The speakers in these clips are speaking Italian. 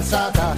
Qualche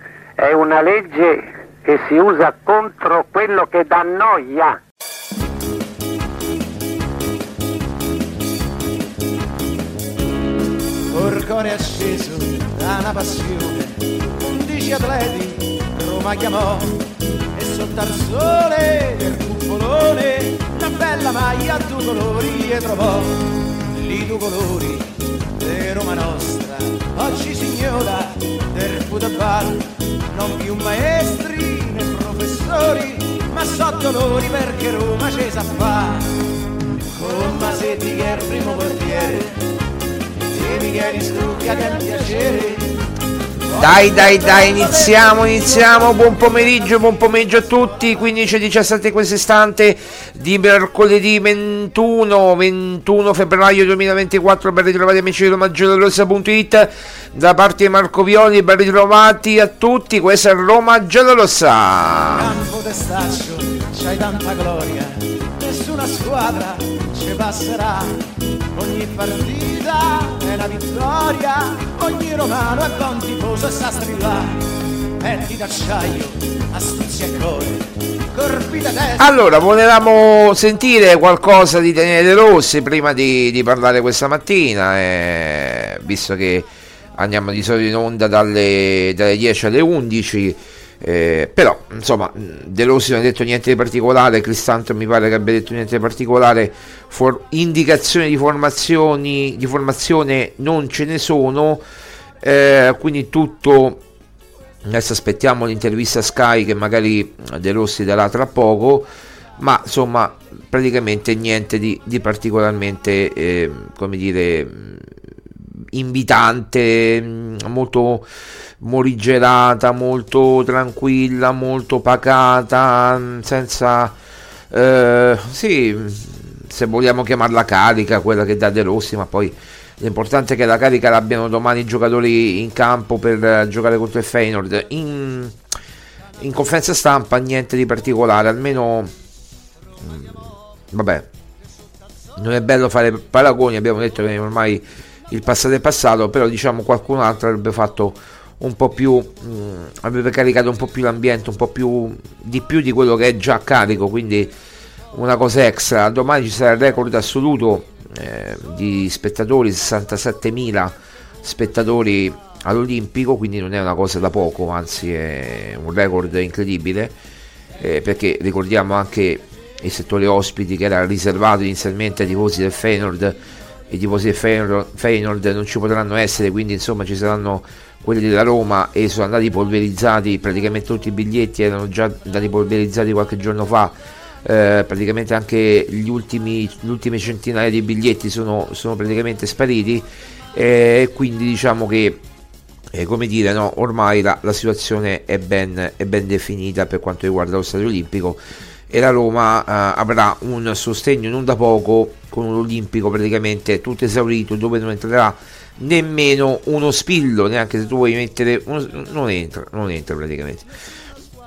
è una legge che si usa contro quello che dà noia. Orcore acceso da una passione, undici atleti Roma chiamò e sotto al sole del cupolone una bella maglia a due colori e trovò lì due colori di Roma nostra. Oggi signora del football, non più maestri né professori, ma so dolori perché Roma ci sa fa. Con Masetti che è il primo portiere e Michele Strucca che è un piacere. Dai, dai, dai, iniziamo, iniziamo. Buon pomeriggio, buon pomeriggio a tutti. 15 e 17 questo istante di mercoledì 21, 21 febbraio 2024. Ben ritrovati amici di RomaGiallorossa.it da parte di Marco Violi. Ben ritrovati a tutti. Questa è Roma Giallorossa. Campo testaccio, c'hai tanta gloria, nessuna squadra ci passerà. Ogni partita è una vittoria, ogni romano è buon tifoso e sa strillare. Allora, volevamo sentire qualcosa di Daniele Rossi prima di, di parlare questa mattina, eh, visto che andiamo di solito in onda dalle, dalle 10 alle 11. Eh, però insomma De Rossi non ha detto niente di particolare Cristanto mi pare che abbia detto niente di particolare For- indicazioni di formazioni di formazione non ce ne sono eh, quindi tutto adesso aspettiamo l'intervista Sky che magari De Rossi darà tra poco ma insomma praticamente niente di, di particolarmente eh, come dire invitante molto morigerata, molto tranquilla, molto pacata, senza... Eh, sì, se vogliamo chiamarla carica, quella che dà De Rossi, ma poi l'importante è che la carica l'abbiano domani i giocatori in campo per eh, giocare contro il Feyenoord. In, in conferenza stampa niente di particolare, almeno... mm, Vabbè, non è bello fare paragoni, abbiamo detto che ormai il passato è passato, però diciamo qualcun altro avrebbe fatto un po' più mh, avrebbe caricato un po' più l'ambiente, un po' più di più di quello che è già carico, quindi una cosa extra. Domani ci sarà il record assoluto eh, di spettatori, 67.000 spettatori all'Olimpico, quindi non è una cosa da poco, anzi è un record incredibile, eh, perché ricordiamo anche il settore ospiti che era riservato inizialmente ai tifosi del Feyenoord, i tifosi del Feyenoord, non ci potranno essere, quindi insomma ci saranno quelli della Roma e sono andati polverizzati, praticamente tutti i biglietti erano già andati polverizzati qualche giorno fa, eh, praticamente anche gli ultimi, gli ultimi centinaia di biglietti sono, sono praticamente spariti. E eh, quindi diciamo che eh, come dire, no, ormai la, la situazione è ben, è ben, definita per quanto riguarda lo stadio olimpico e la Roma eh, avrà un sostegno non da poco con un olimpico praticamente tutto esaurito dove non entrerà nemmeno uno spillo neanche se tu vuoi mettere uno, non entra non entra praticamente.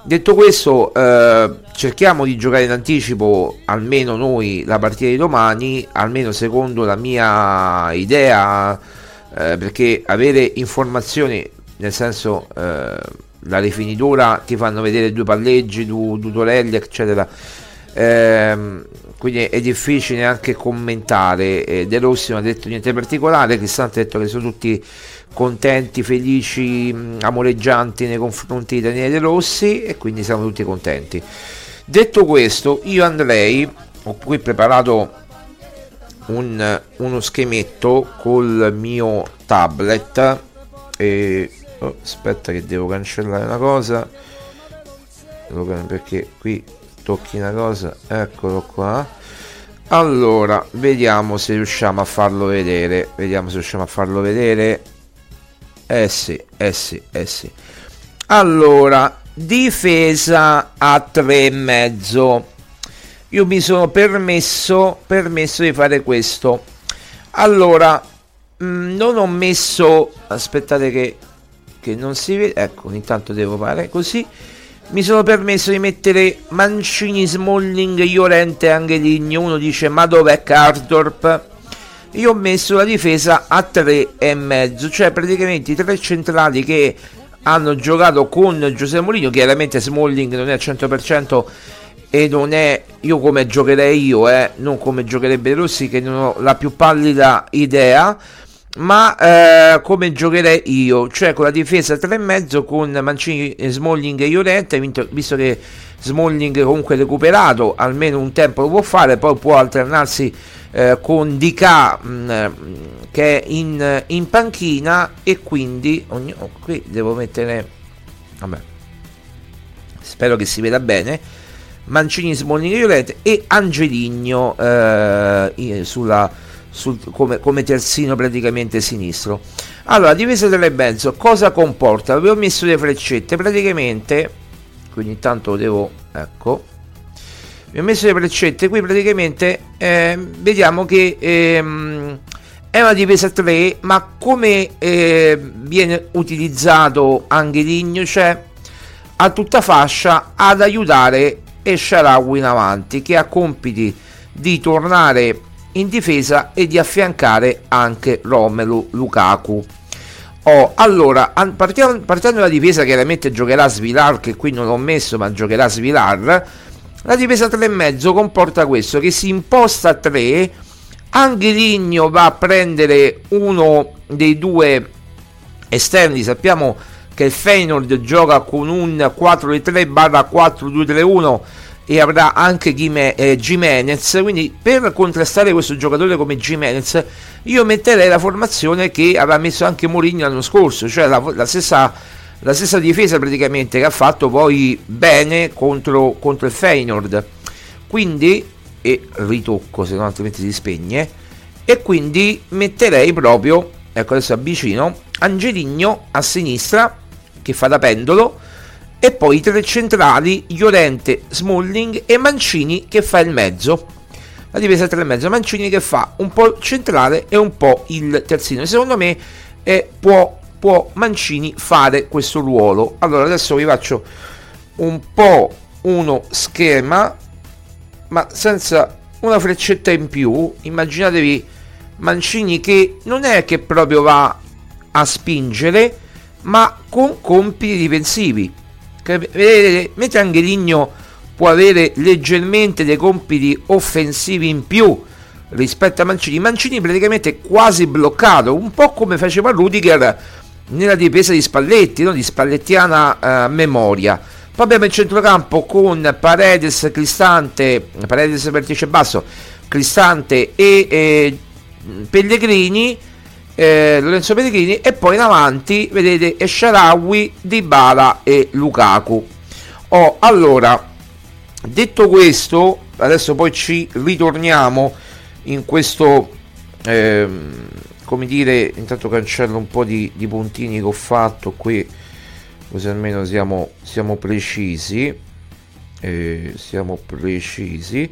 Detto questo eh, cerchiamo di giocare in anticipo almeno noi la partita di domani almeno secondo la mia idea eh, perché avere informazioni, nel senso eh, la rifinitura ti fanno vedere due palleggi, due, due torelli, eccetera. Eh, quindi è difficile anche commentare. Eh, De Rossi non ha detto niente particolare, Cristante ha detto che sono tutti contenti, felici, amoreggianti nei confronti di Daniele De Rossi e quindi siamo tutti contenti. Detto questo, io andrei, ho qui preparato un, uno schemetto col mio tablet e oh, aspetta che devo cancellare una cosa. Perché qui tocchi una cosa. Eccolo qua. Allora vediamo se riusciamo a farlo vedere. Vediamo se riusciamo a farlo vedere. Eh sì eh sì eh sì. Allora difesa a tre e mezzo. Io mi sono permesso, permesso di fare questo. Allora, mm, non ho messo, aspettate che, che non si vede, ecco, intanto devo fare così. Mi sono permesso di mettere Mancini, Smalling, Iorente e Angeligno. Uno dice, ma dov'è Cardorp? Io ho messo la difesa a tre e mezzo, cioè praticamente i tre centrali che hanno giocato con Giuseppe Molino. Chiaramente Smalling non è al 100% e non è io come giocherei io, eh, non come giocherebbe Rossi che non ho la più pallida idea, ma eh, come giocherei io, cioè con la difesa 3,5 con Mancini, Smalling e Llorente, visto che Smalling comunque recuperato, almeno un tempo lo può fare, poi può alternarsi eh, con mh, mm, che è in, in, panchina e quindi ogni, oh, qui devo mettere vabbè spero che si veda bene Mancini, Smalling e Llorente e Angeligno eh, sulla, sul, come, come, terzino praticamente sinistro. Allora, difesa delle Benzo, cosa comporta? Avevo messo le freccette, praticamente, quindi intanto devo, ecco, vi ho messo le freccette, qui praticamente eh, vediamo che ehm, è una difesa 3, ma come eh, viene utilizzato Angeligno, cioè a tutta fascia ad aiutare e Sharawi in avanti che ha compiti di tornare in difesa e di affiancare anche Romelu Lukaku. Oh, allora, partiamo, partendo dalla difesa, chiaramente giocherà Svilar, che qui non l'ho messo, ma giocherà Svilar. La difesa 3,5 comporta questo, che si imposta a 3, Angeligno va a prendere uno dei due esterni, sappiamo che il Feyenoord gioca con un 4-3 4-2-3-1 e avrà anche Gime, eh, Jimenez. Quindi per contrastare questo giocatore come Jimenez io metterei la formazione che aveva messo anche Mourinho l'anno scorso cioè la, la, stessa, la stessa difesa praticamente che ha fatto poi bene contro, contro il Feyenoord. Quindi e ritocco se no altrimenti si spegne e quindi metterei proprio ecco adesso avvicino Angeligno a sinistra che fa da pendolo e poi i tre centrali Llorente, Smalling e Mancini che fa il mezzo. La difesa tra il mezzo Mancini che fa un po' centrale e un po' il terzino. Secondo me eh, può, può Mancini fare questo ruolo. Allora adesso vi faccio un po' uno schema ma senza una freccetta in più. Immaginatevi Mancini che non è che proprio va a spingere ma con compiti difensivi. Mentre Angeligno può avere leggermente dei compiti offensivi in più rispetto a Mancini, Mancini praticamente quasi bloccato, un po' come faceva Rudiger nella difesa di Spalletti, no? di spallettiana eh, memoria. Poi abbiamo il centrocampo con Paredes, Cristante, Paredes vertice basso, Cristante e eh, Pellegrini, eh, Lorenzo Pellegrini e poi in avanti vedete Esharawi, Dybala e Lukaku. Oh, allora, detto questo, adesso poi ci ritorniamo in questo ehm, come dire intanto cancello un po' di, di, puntini che ho fatto qui così almeno siamo, siamo precisi eh, siamo precisi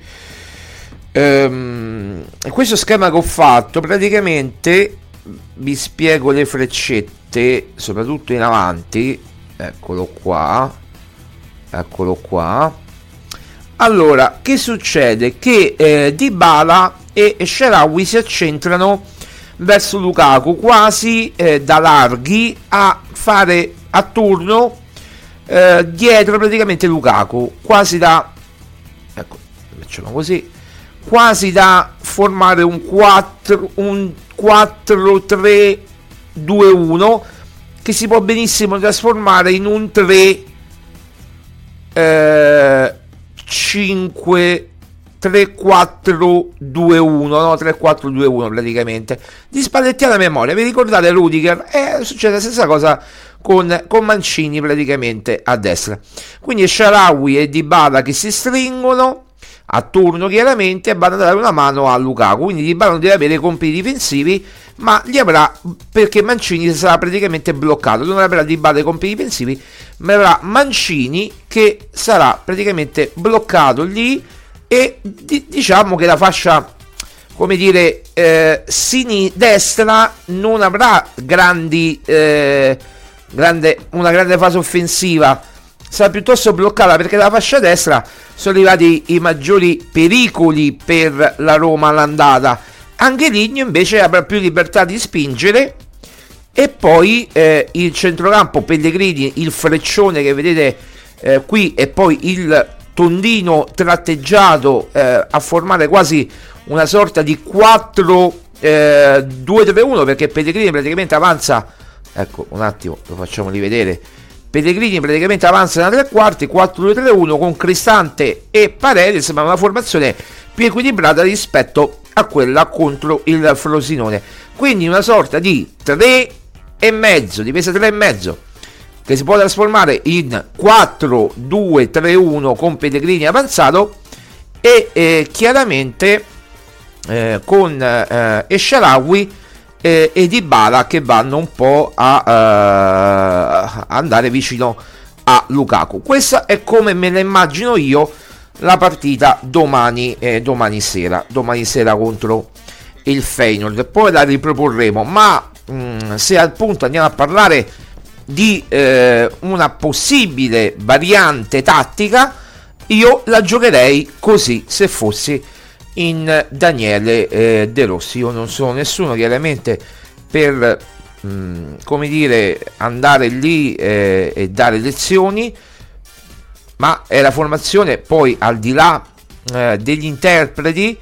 ehm, questo schema che ho fatto praticamente vi spiego le freccette soprattutto in avanti. Eccolo qua. Eccolo qua. Allora che succede? Che eh, Dybala e Sharawi si accentrano verso Lukaku quasi eh, da larghi a fare a turno eh, dietro praticamente Lukaku. Quasi da ecco facciamo così. Quasi da formare un 4 un 4 3 2 1 che si può benissimo trasformare in un 3 eh, 5 3-4-2-1, no? 3-4-2-1 praticamente. Di spallettiana memoria, vi ricordate Rudiger? Eh, succede la stessa cosa con, con Mancini praticamente a destra. Quindi Sharawi e Dybala che si stringono a turno chiaramente e vanno a dare una mano a Lukaku. Quindi Dybala non deve avere compiti difensivi, ma li avrà perché Mancini sarà praticamente bloccato. Non avrà Dybala i compiti difensivi, ma avrà Mancini che sarà praticamente bloccato lì e di- diciamo che la fascia come dire eh, destra non avrà grandi eh, grande, una grande fase offensiva sarà piuttosto bloccata perché dalla fascia destra sono arrivati i maggiori pericoli per la Roma all'andata. Anche Ligno invece avrà più libertà di spingere. E poi eh, il centrocampo Pellegrini il freccione che vedete eh, qui e poi il tondino tratteggiato eh, a formare quasi una sorta di 4 eh, 2-3-1 perché Pellegrini praticamente avanza. Ecco un attimo lo facciamo rivedere Pellegrini praticamente avanza nella tre quarti 4-2-3-1 con Cristante e Paredes ma una formazione più equilibrata rispetto a quella contro il Frosinone. Quindi una sorta di 3 e mezzo difesa 3 e mezzo che si può trasformare in 4-2-3-1 con Pellegrini avanzato e eh, chiaramente eh, con eh, Esharawi eh, e Dybala che vanno un po' a eh, andare vicino a Lukaku. Questa è come me la immagino io la partita domani, eh, domani sera, domani sera contro il Feyenoord. Poi la riproporremo, ma mh, mm, se al punto andiamo a parlare di eh, una possibile variante tattica, io la giocherei così se fossi in Daniele eh, De Rossi. Io non sono nessuno chiaramente per mh, mm, come dire andare lì eh, e dare lezioni, ma è la formazione poi al di là eh, degli interpreti.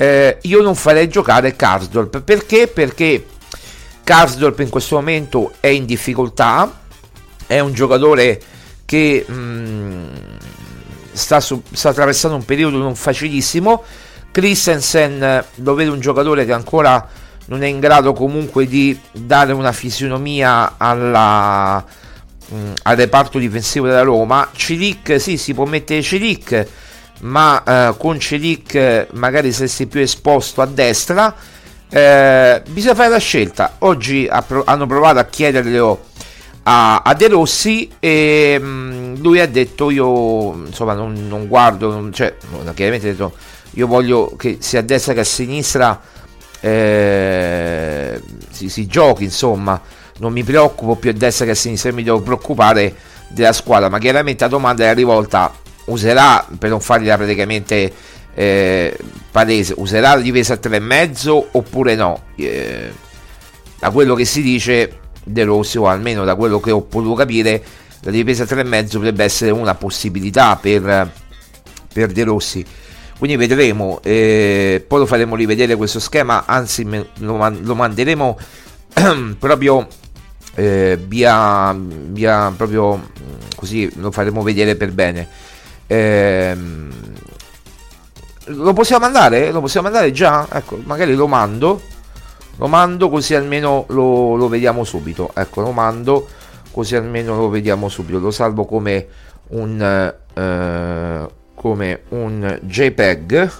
Eh, io non farei giocare Karsdorp perché? Perché Karsdorp in questo momento è in difficoltà, è un giocatore che mh, mm, sta, su, sta, attraversando un periodo non facilissimo. Christensen lo vedo un giocatore che ancora non è in grado comunque di dare una fisionomia alla, mh, mm, al reparto difensivo della Roma. Celic, sì, si può mettere Celic, ma eh, con Celic magari saresti più esposto a destra eh, bisogna fare la scelta. Oggi hanno provato a chiederglielo a, a De Rossi e mh, mm, lui ha detto io insomma non, non guardo, non, cioè chiaramente ha detto io voglio che sia a destra che a sinistra eh, si, si giochi insomma non mi preoccupo più a destra che a sinistra mi devo preoccupare della squadra ma chiaramente la domanda è rivolta userà per non fargliela praticamente eh, palese, userà la difesa a 3,5 oppure no? Eh, da quello che si dice De Rossi, o almeno da quello che ho potuto capire, la difesa a 3,5 potrebbe essere una possibilità per, per De Rossi. Quindi vedremo, eh, poi lo faremo rivedere questo schema, anzi lo, lo manderemo proprio eh, via, via proprio così lo faremo vedere per bene. Ehm, lo possiamo mandare? Lo possiamo mandare già? Ecco, magari lo mando. Lo mando così almeno lo, lo vediamo subito. Ecco, lo mando così almeno lo vediamo subito. Lo salvo come un, eh, come un JPEG.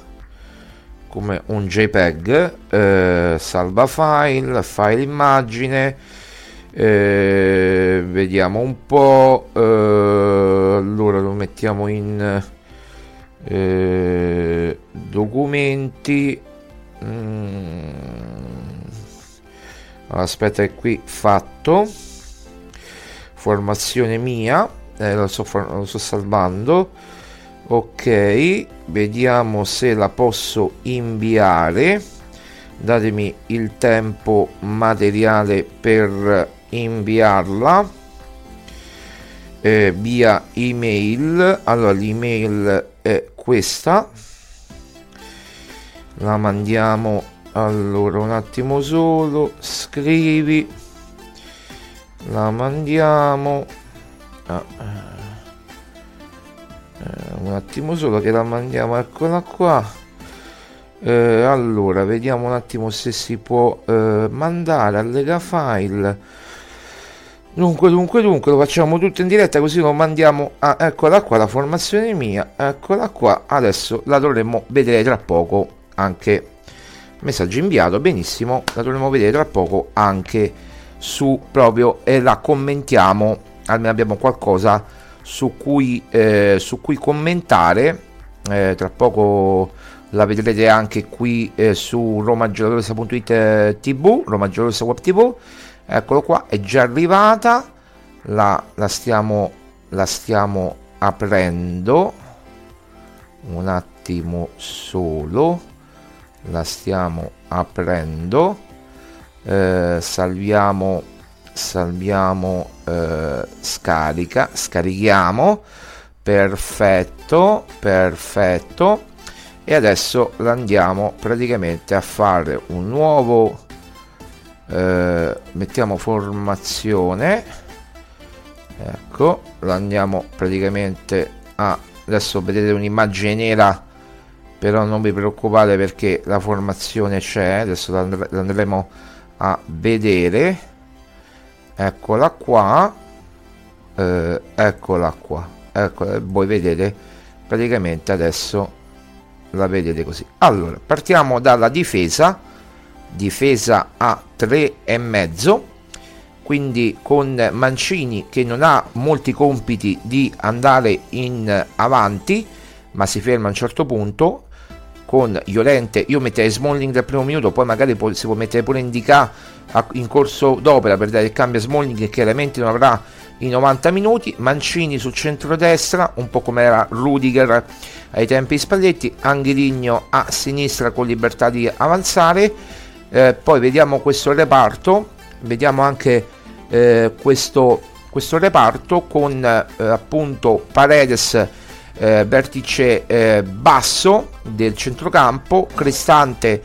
Come un JPEG. Eh, salva file, file immagine. Eh, vediamo un po'. Eh, allora lo mettiamo in eh, documenti. Mm. Aspetta, è qui fatto. Formazione mia. Eh, lo, sto, lo sto salvando. Ok, vediamo se la posso inviare. Datemi il tempo materiale per inviarla eh, via email. Allora, l'email è questa. La mandiamo allora un attimo solo. Scrivi. La mandiamo. Ah, eh, un attimo solo che la mandiamo. Eccola qua. Eh, allora, vediamo un attimo se si può eh, mandare allega file Dunque, dunque, dunque, lo facciamo tutto in diretta così lo mandiamo a... Eccola qua la formazione mia, eccola qua. Adesso la dovremmo vedere tra poco anche... Messaggio inviato, benissimo. La dovremmo vedere tra poco anche su proprio... E la commentiamo, almeno abbiamo qualcosa su cui, eh, su cui commentare. Eh, tra poco la vedrete anche qui eh, su romagiallorossa.it eh, tv, Roma Giallorossa Web TV eccolo qua è già arrivata. La, la, stiamo, la stiamo aprendo. Un attimo solo. La stiamo aprendo. Eh, salviamo salviamo eh, scarica scarichiamo. Perfetto perfetto. E adesso andiamo praticamente a fare un nuovo eh, mettiamo formazione. Ecco lo andiamo praticamente a adesso vedete un'immagine nera però non vi preoccupate perché la formazione c'è adesso l'andremo a vedere eccola qua. Eh, eccola qua. Ecco voi vedete praticamente adesso la vedete così. Allora partiamo dalla difesa. Difesa a 3,5 quindi con Mancini che non ha molti compiti di andare in avanti ma si ferma a un certo punto. Con Iolente io metterei Smalling dal primo minuto poi magari si può mettere pure Indica in corso d'opera per dare il cambio a Smalling che chiaramente non avrà i 90 minuti. Mancini sul centro-destra un po' come era Rudiger ai tempi di Spalletti. Angeligno a sinistra con libertà di avanzare. Eh, poi vediamo questo reparto, vediamo anche eh, questo, questo, reparto con eh, appunto Paredes eh, vertice eh, basso del centrocampo, Cristante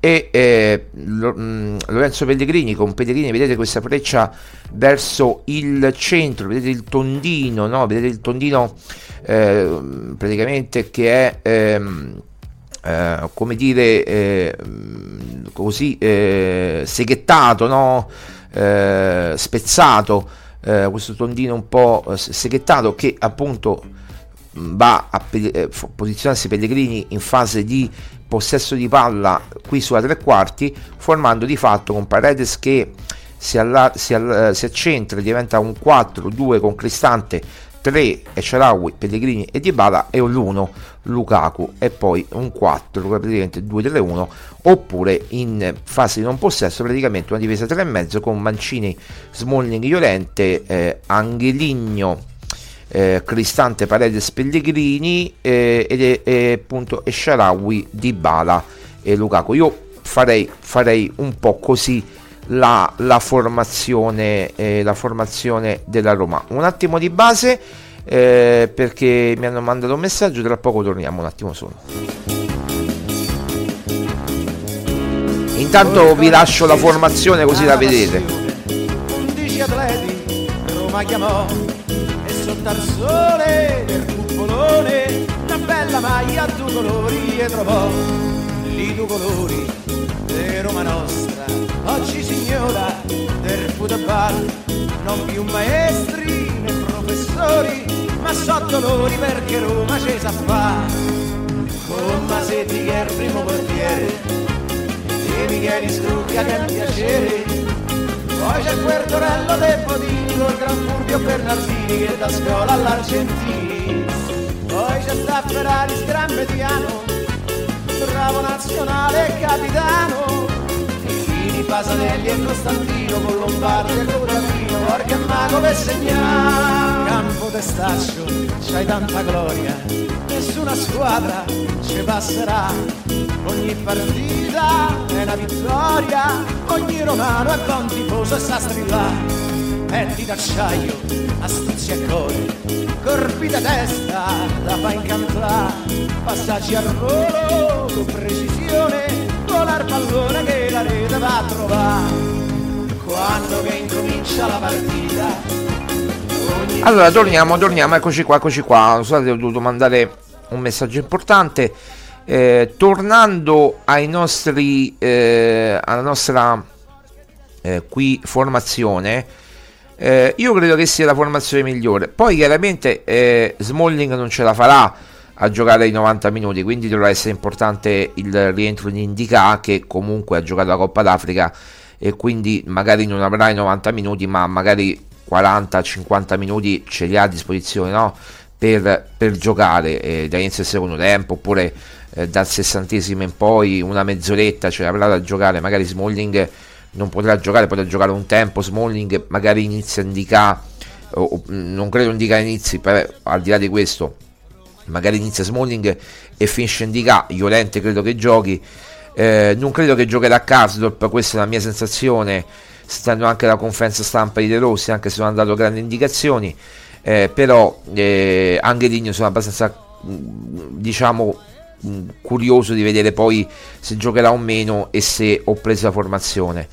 e eh, mm, Lorenzo Pellegrini con Pellegrini vedete questa freccia verso il centro vedete il tondino no? vedete il tondino praticamente che è ehm, eh, come dire, eh, così eh, seghettato, no? Eh, spezzato, eh, questo tondino un po' seghettato che appunto va a posizionarsi Pellegrini in fase di possesso di palla qui sulla tre quarti, formando di fatto con Paredes che si, alla- si, all- si accentra, diventa un 4-2 con Cristante 3 Esharawi, Pellegrini e Dybala e l'1 Lukaku e poi un 4 praticamente 2-3-1 oppure in fase di non possesso praticamente una difesa 3,5 con Mancini, Smalling, Iolente, eh, Angeligno eh, Cristante, Paredes, Pellegrini eh, ed è, appunto Esharawi, Dybala e Lukaku io farei, farei un po' così la, la, formazione, eh, la formazione della Roma. Un attimo di base eh, perché mi hanno mandato un messaggio, tra poco torniamo un attimo solo. Intanto vi lascio la formazione così la vedete. tanti atleti Roma chiamò sotto al sole del cupolone una bella maglia a due colori e trovò lì due colori di Roma nostra. Oggi signora del football non più maestri né professori ma so dolori perché Roma ci sa fa con Masetti che è il primo portiere e Michele Strucca che è un piacere poi c'è Quertorello De Bodini col Gran Fulvio Bernardini che da scuola all'Argentini. Poi c'è sta Ferrari Gran Mediano bravo nazionale capitano. Fini, Pasanelli e Costantino con Lombardi e Curatino Orca e Mago per segnare campo testaccio c'hai tanta gloria nessuna squadra ci passerà ogni partita è una vittoria ogni romano è buon tifoso e sa strillare petti d'acciaio, astuzia e core, corpi da testa da fa incantare, passaggi al volo precisione, volar pallone che la rete va a trovare. Quando che incomincia la partita. Allora, torniamo, torniamo, eccoci qua, eccoci qua. Scusate, ho dovuto mandare un messaggio importante. Eh, tornando ai nostri, eh, alla nostra eh, qui formazione, eh, io credo che sia la formazione migliore. Poi chiaramente eh, Smalling non ce la farà a giocare i 90 minuti, quindi dovrà essere importante il rientro di Indica che comunque ha giocato la Coppa d'Africa e quindi magari non avrà i 90 minuti, ma magari 40-50 minuti ce li ha a disposizione no? per, per, giocare eh, da inizio del secondo tempo oppure eh, dal sessantesimo in poi una mezz'oretta ce l'avrà da giocare. Magari Smalling non potrà giocare, potrà giocare un tempo, Smalling magari inizia a indicare, non credo indica inizi, però al di là di questo, magari inizia Smalling e finisce indica, Iolente credo che giochi, eh, non credo che giocherà a Karsdorp, questa è la mia sensazione, stando anche la conferenza stampa di De Rossi, anche se non hanno dato grandi indicazioni, eh, però eh, anche Digno sono abbastanza diciamo curioso di vedere poi se giocherà o meno e se ho preso la formazione.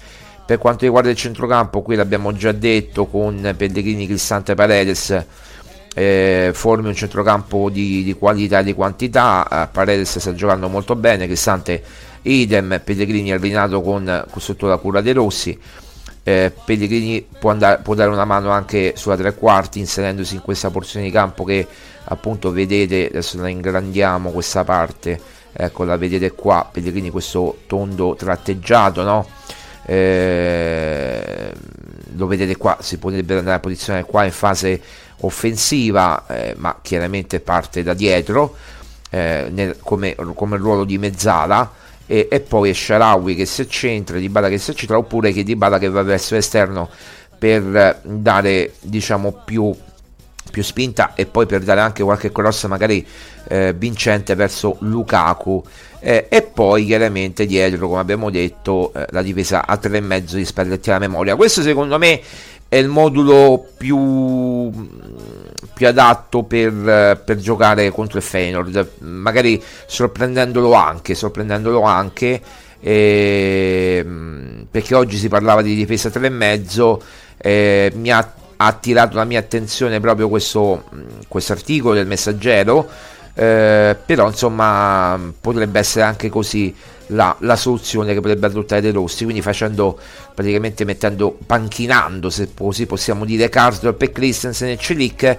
Per quanto riguarda il centrocampo, qui l'abbiamo già detto con Pellegrini, Cristante Paredes. Eh, formi un centrocampo di, di qualità e di quantità. Eh, Paredes sta giocando molto bene. Cristante idem. Pellegrini allinato con, con sotto la cura dei Rossi. Eh, Pellegrini può, andare, può, dare una mano anche sulla tre quarti inserendosi in questa porzione di campo che appunto vedete adesso la ingrandiamo questa parte. Ecco la vedete qua Pellegrini questo tondo tratteggiato no? Eh, lo vedete qua si potrebbe andare a posizionare qua in fase offensiva eh, ma chiaramente parte da dietro eh, nel, come, come ruolo di mezzala e, e poi Sharawi che si accentra Di Bala che si accentra oppure che Di Bala che va verso l'esterno per dare diciamo più più spinta e poi per dare anche qualche cross magari eh, vincente verso Lukaku. Eh, e poi chiaramente dietro come abbiamo detto eh, la difesa a 3,5 di spalletti alla memoria. Questo secondo me è il modulo più, più adatto per, per, giocare contro il Feyenoord. Magari sorprendendolo anche sorprendendolo anche ehm, perché oggi si parlava di difesa 3,5 eh, mi ha attirato la mia attenzione proprio questo articolo del messaggero eh, però insomma potrebbe essere anche così la, la, soluzione che potrebbe adottare De Rossi quindi facendo praticamente mettendo panchinando se così possiamo dire Karsdorp e Christensen e Celic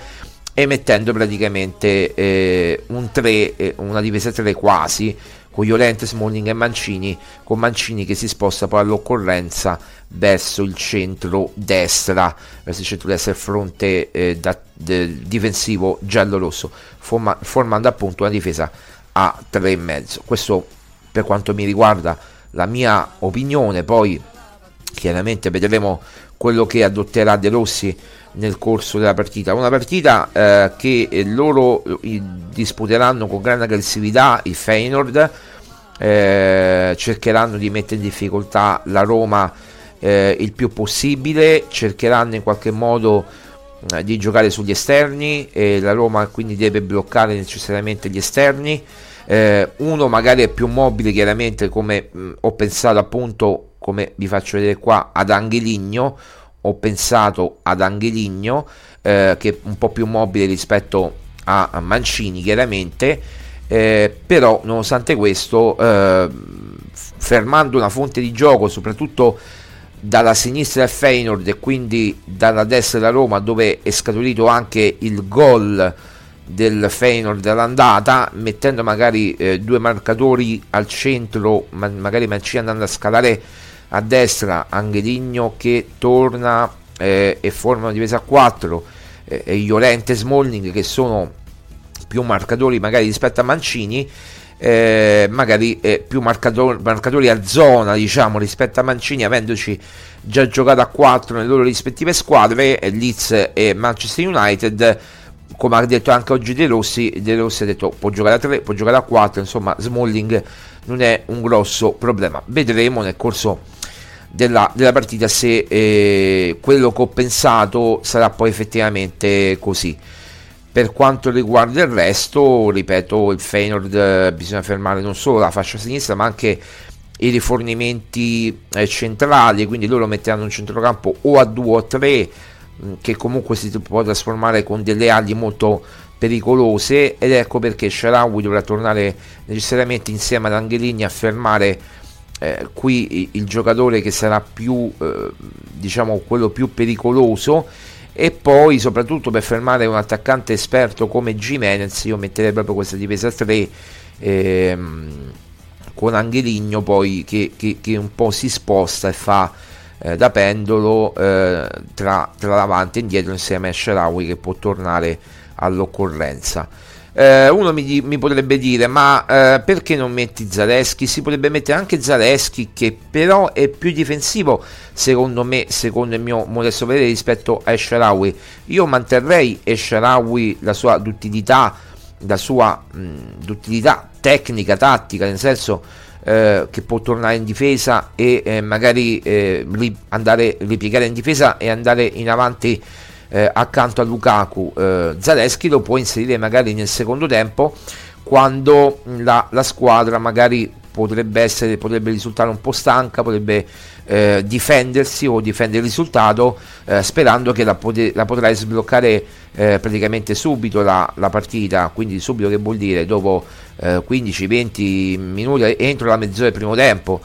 e mettendo praticamente eh, un 3 eh, una difesa 3 quasi con Iolente, Smalling e Mancini, con Mancini che si sposta poi all'occorrenza verso il centro destra, verso il centro destra, il fronte eh, da, de, difensivo giallo-rosso, forma, formando appunto una difesa a 3,5. Questo per quanto mi riguarda la mia opinione, poi chiaramente vedremo quello che adotterà De Rossi nel corso della partita. Una partita eh, che loro eh, disputeranno con grande aggressività il Feyenoord, eh, cercheranno di mettere in difficoltà la Roma eh, il più possibile, cercheranno in qualche modo eh, di giocare sugli esterni e la Roma quindi deve bloccare necessariamente gli esterni. Eh, uno magari è più mobile chiaramente come mh, ho pensato appunto come vi faccio vedere qua ad Angeligno ho pensato ad Angeligno eh, che è un po' più mobile rispetto a, Mancini chiaramente eh, però nonostante questo eh, fermando una fonte di gioco soprattutto dalla sinistra del Feyenoord e quindi dalla destra della Roma dove è scaturito anche il gol del Feyenoord all'andata mettendo magari eh, due marcatori al centro ma magari Mancini andando a scalare a destra Angeligno che torna eh, e forma una difesa a 4 eh, e Iolente Smalling che sono più marcatori magari rispetto a Mancini eh, magari eh, più marcatori, marcatori a zona diciamo rispetto a Mancini avendoci già giocato a 4 nelle loro rispettive squadre Leeds e Manchester United. Come ha detto anche oggi De Rossi De Rossi ha detto può giocare a 3 può giocare a 4 insomma Smalling non è un grosso problema. Vedremo nel corso della, della partita se eh, quello che ho pensato sarà poi effettivamente così. Per quanto riguarda il resto, ripeto, il Feyenoord eh, bisogna fermare non solo la fascia sinistra, ma anche i rifornimenti eh, centrali, quindi loro metteranno un centrocampo o a 2 o a 3, mm, che comunque si può trasformare con delle ali molto pericolose ed ecco perché Sharawi dovrà tornare necessariamente insieme ad Angelini a fermare eh, qui il giocatore che sarà più eh, diciamo quello più pericoloso e poi soprattutto per fermare un attaccante esperto come Jimenez io metterei proprio questa difesa 3 ehm, con Angeligno poi che, che, che, un po' si sposta e fa eh, da pendolo eh, tra, tra davanti e indietro insieme a Sharawi che può tornare all'occorrenza eh, uno mi, mi, potrebbe dire ma eh, perché non metti Zaleschi? Si potrebbe mettere anche Zaleschi che però è più difensivo secondo me, secondo il mio modesto vedere rispetto a Esharawi. Io manterrei Esharawi la sua duttilità, la sua mh, duttilità tecnica, tattica, nel senso eh, che può tornare in difesa e eh, magari eh, andare ripiegare in difesa e andare in avanti eh, accanto a Lukaku eh, Zaleschi lo può inserire magari nel secondo tempo quando la, la squadra magari potrebbe, essere, potrebbe risultare un po' stanca, potrebbe eh, difendersi o difendere il risultato eh, sperando che la, pot- la potrai sbloccare eh, praticamente subito la, la, partita, quindi subito che vuol dire? Dopo 15-20 eh, minuti entro la mezz'ora del primo tempo.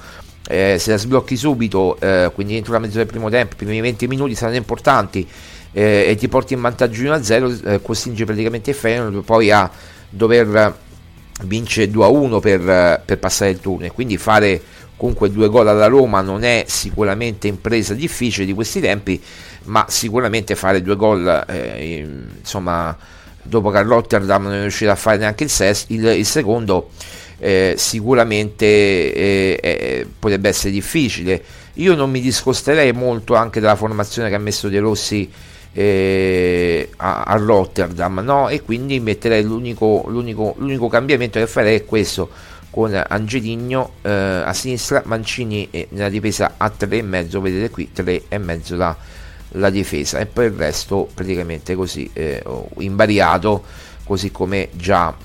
Eh, se la sblocchi subito, eh, quindi entro la mezz'ora del primo tempo, i primi 20 minuti saranno importanti eh, e ti porti in vantaggio 1-0, eh, costringe praticamente il Feyenoord poi a dover vincere 2-1 per, per passare il turno. E quindi fare comunque due gol alla Roma non è sicuramente impresa difficile di questi tempi ma sicuramente fare due gol eh, insomma dopo che Rotterdam non è riuscito a fare neanche il, ses- il, il secondo eh, sicuramente eh, eh, potrebbe essere difficile. Io non mi discosterei molto anche dalla formazione che ha messo De Rossi eh, a, a, Rotterdam no? e quindi metterei l'unico, l'unico, l'unico cambiamento che farei è questo con Angeligno eh, a sinistra Mancini nella difesa a 3,5 vedete qui 3,5 la, la difesa e poi il resto praticamente così eh, invariato così come già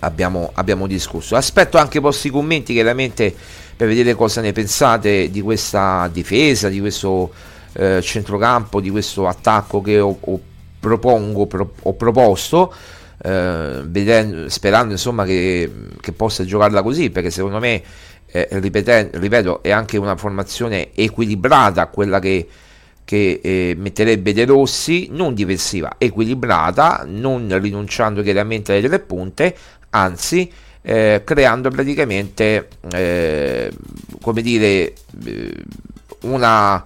abbiamo, abbiamo discusso aspetto anche i vostri commenti chiaramente per vedere cosa ne pensate di questa difesa di questo eh, centrocampo, di questo attacco che ho, ho propongo, pro, ho proposto. Eh, vedendo, sperando insomma che, che, possa giocarla così perché secondo me eh, ripeten- ripeto è anche una formazione equilibrata quella che, che eh, metterebbe De Rossi non difensiva equilibrata non rinunciando chiaramente alle tre punte anzi eh, creando praticamente eh, come dire eh, una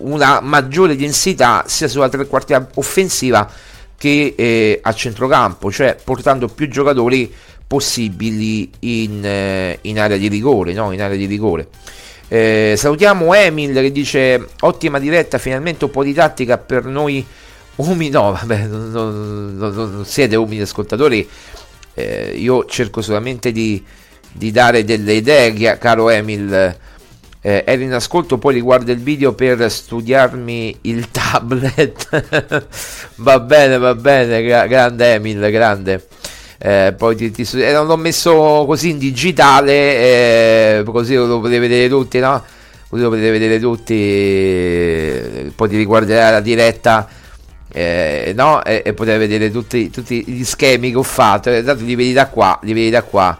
una maggiore densità sia sulla tre quarti offensiva che eh, a centrocampo, cioè portando più giocatori possibili in, eh, in area di rigore, no? in area di rigore. Eh, salutiamo Emil che dice ottima diretta, finalmente un po' di tattica per noi umili, no vabbè non, non, non, non siete umili ascoltatori, eh, io cerco solamente di, di, dare delle idee, caro Emil, eh, ero in ascolto, poi riguardo il video per studiarmi il tablet. va bene, va bene, gra- grande Emil, grande. Eh, poi ti, ti eh, l'ho messo così in digitale, eh, così lo potete vedere tutti, no? così lo potete vedere tutti, poi ti riguarderà la diretta eh, no? e, e, potete vedere tutti, tutti, gli schemi che ho fatto, eh, li vedi da qua, li vedi da qua,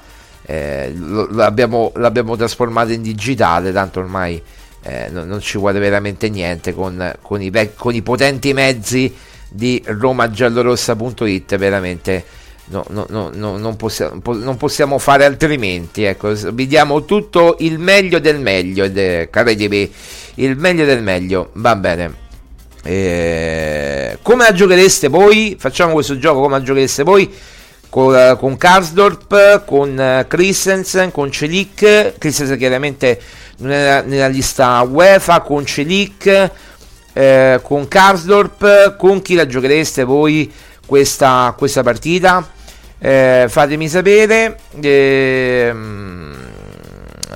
eh, l'abbiamo, l'abbiamo, trasformato in digitale, tanto ormai eh, non, non, ci vuole veramente niente con, con, i, con i potenti mezzi di romagiallorossa.it, veramente no, no, no, non, possiamo, non, possiamo, fare altrimenti. Ecco, vi diamo tutto il meglio del meglio, ed, credimi, il meglio del meglio. Va bene. Eh, come la giochereste voi? Facciamo questo gioco come la giochereste voi? Con, con Karsdorp, con uh, Christensen, con Celic. Christensen chiaramente nella, nella lista UEFA, con Celic, eh, con Karsdorp. Con chi la giochereste voi questa, questa partita? Eh, fatemi sapere. Eh,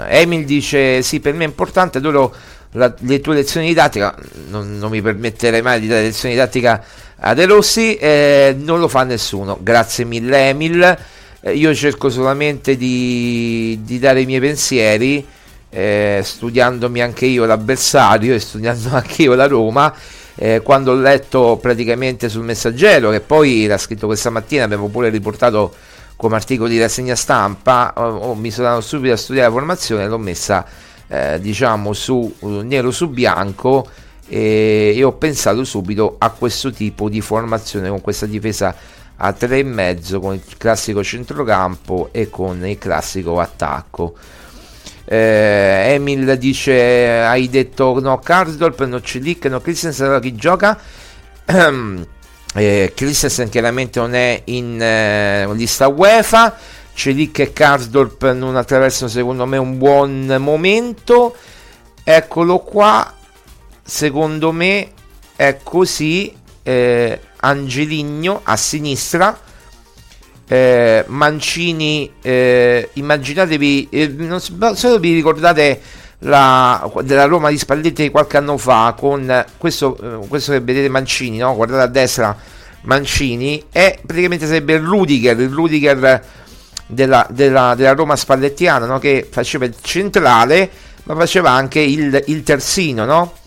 Emil dice: Sì, per me è importante. Adoro la, le tue lezioni di tattica. Non, non, mi permetterei mai di dare lezioni di tattica a De Rossi. Eh, non lo fa nessuno. Grazie mille, Emil. Eh, io cerco solamente di, di, dare i miei pensieri. Eh, studiandomi anche io l'avversario e studiando anche io la Roma eh, quando ho letto praticamente sul messaggero, che poi l'ha scritto questa mattina, abbiamo pure riportato come articolo di rassegna stampa, oh, oh, mi sono subito a studiare la formazione, l'ho messa eh, diciamo su uh, nero su bianco e, e, ho pensato subito a questo tipo di formazione con questa difesa a tre e mezzo con il classico centrocampo e con il classico attacco. Eh, Emil dice hai detto no Karsdorp, no Celic, no Christensen, allora chi gioca? eh, Christensen chiaramente non è in eh, lista UEFA. Celic e Karsdorp non attraversano secondo me un buon momento. Eccolo qua secondo me è così eh, Angeligno a sinistra eh, Mancini, eh, immaginatevi, eh, non so vi ricordate la, della Roma di Spalletti qualche anno fa con questo, eh, questo che vedete Mancini, no? guardate a destra Mancini, e praticamente sarebbe Rudiger, il Rudiger della, della, della Roma spallettiana no? che faceva il centrale ma faceva anche il, il terzino, no?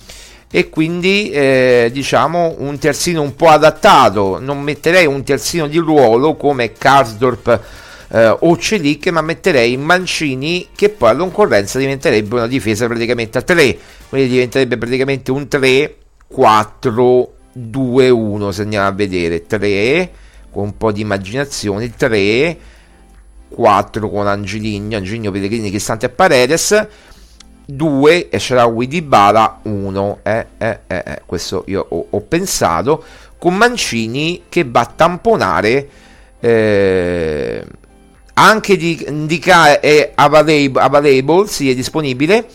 E quindi eh, diciamo un terzino un po' adattato non metterei un terzino di ruolo come Karsdorp eh, o Celic ma metterei Mancini che poi a concorrenza diventerebbe una difesa praticamente a 3 quindi diventerebbe praticamente un 3 4 2 1 se andiamo a vedere. 3 con un po' di immaginazione 3 4 con Angelino Angelino Pellegrini Cristante e Paredes 2 e Sharawi di Bala 1 eh, eh, eh, questo io ho, ho, pensato. Con Mancini che va a tamponare eh, anche di Indica è available, available sì è disponibile.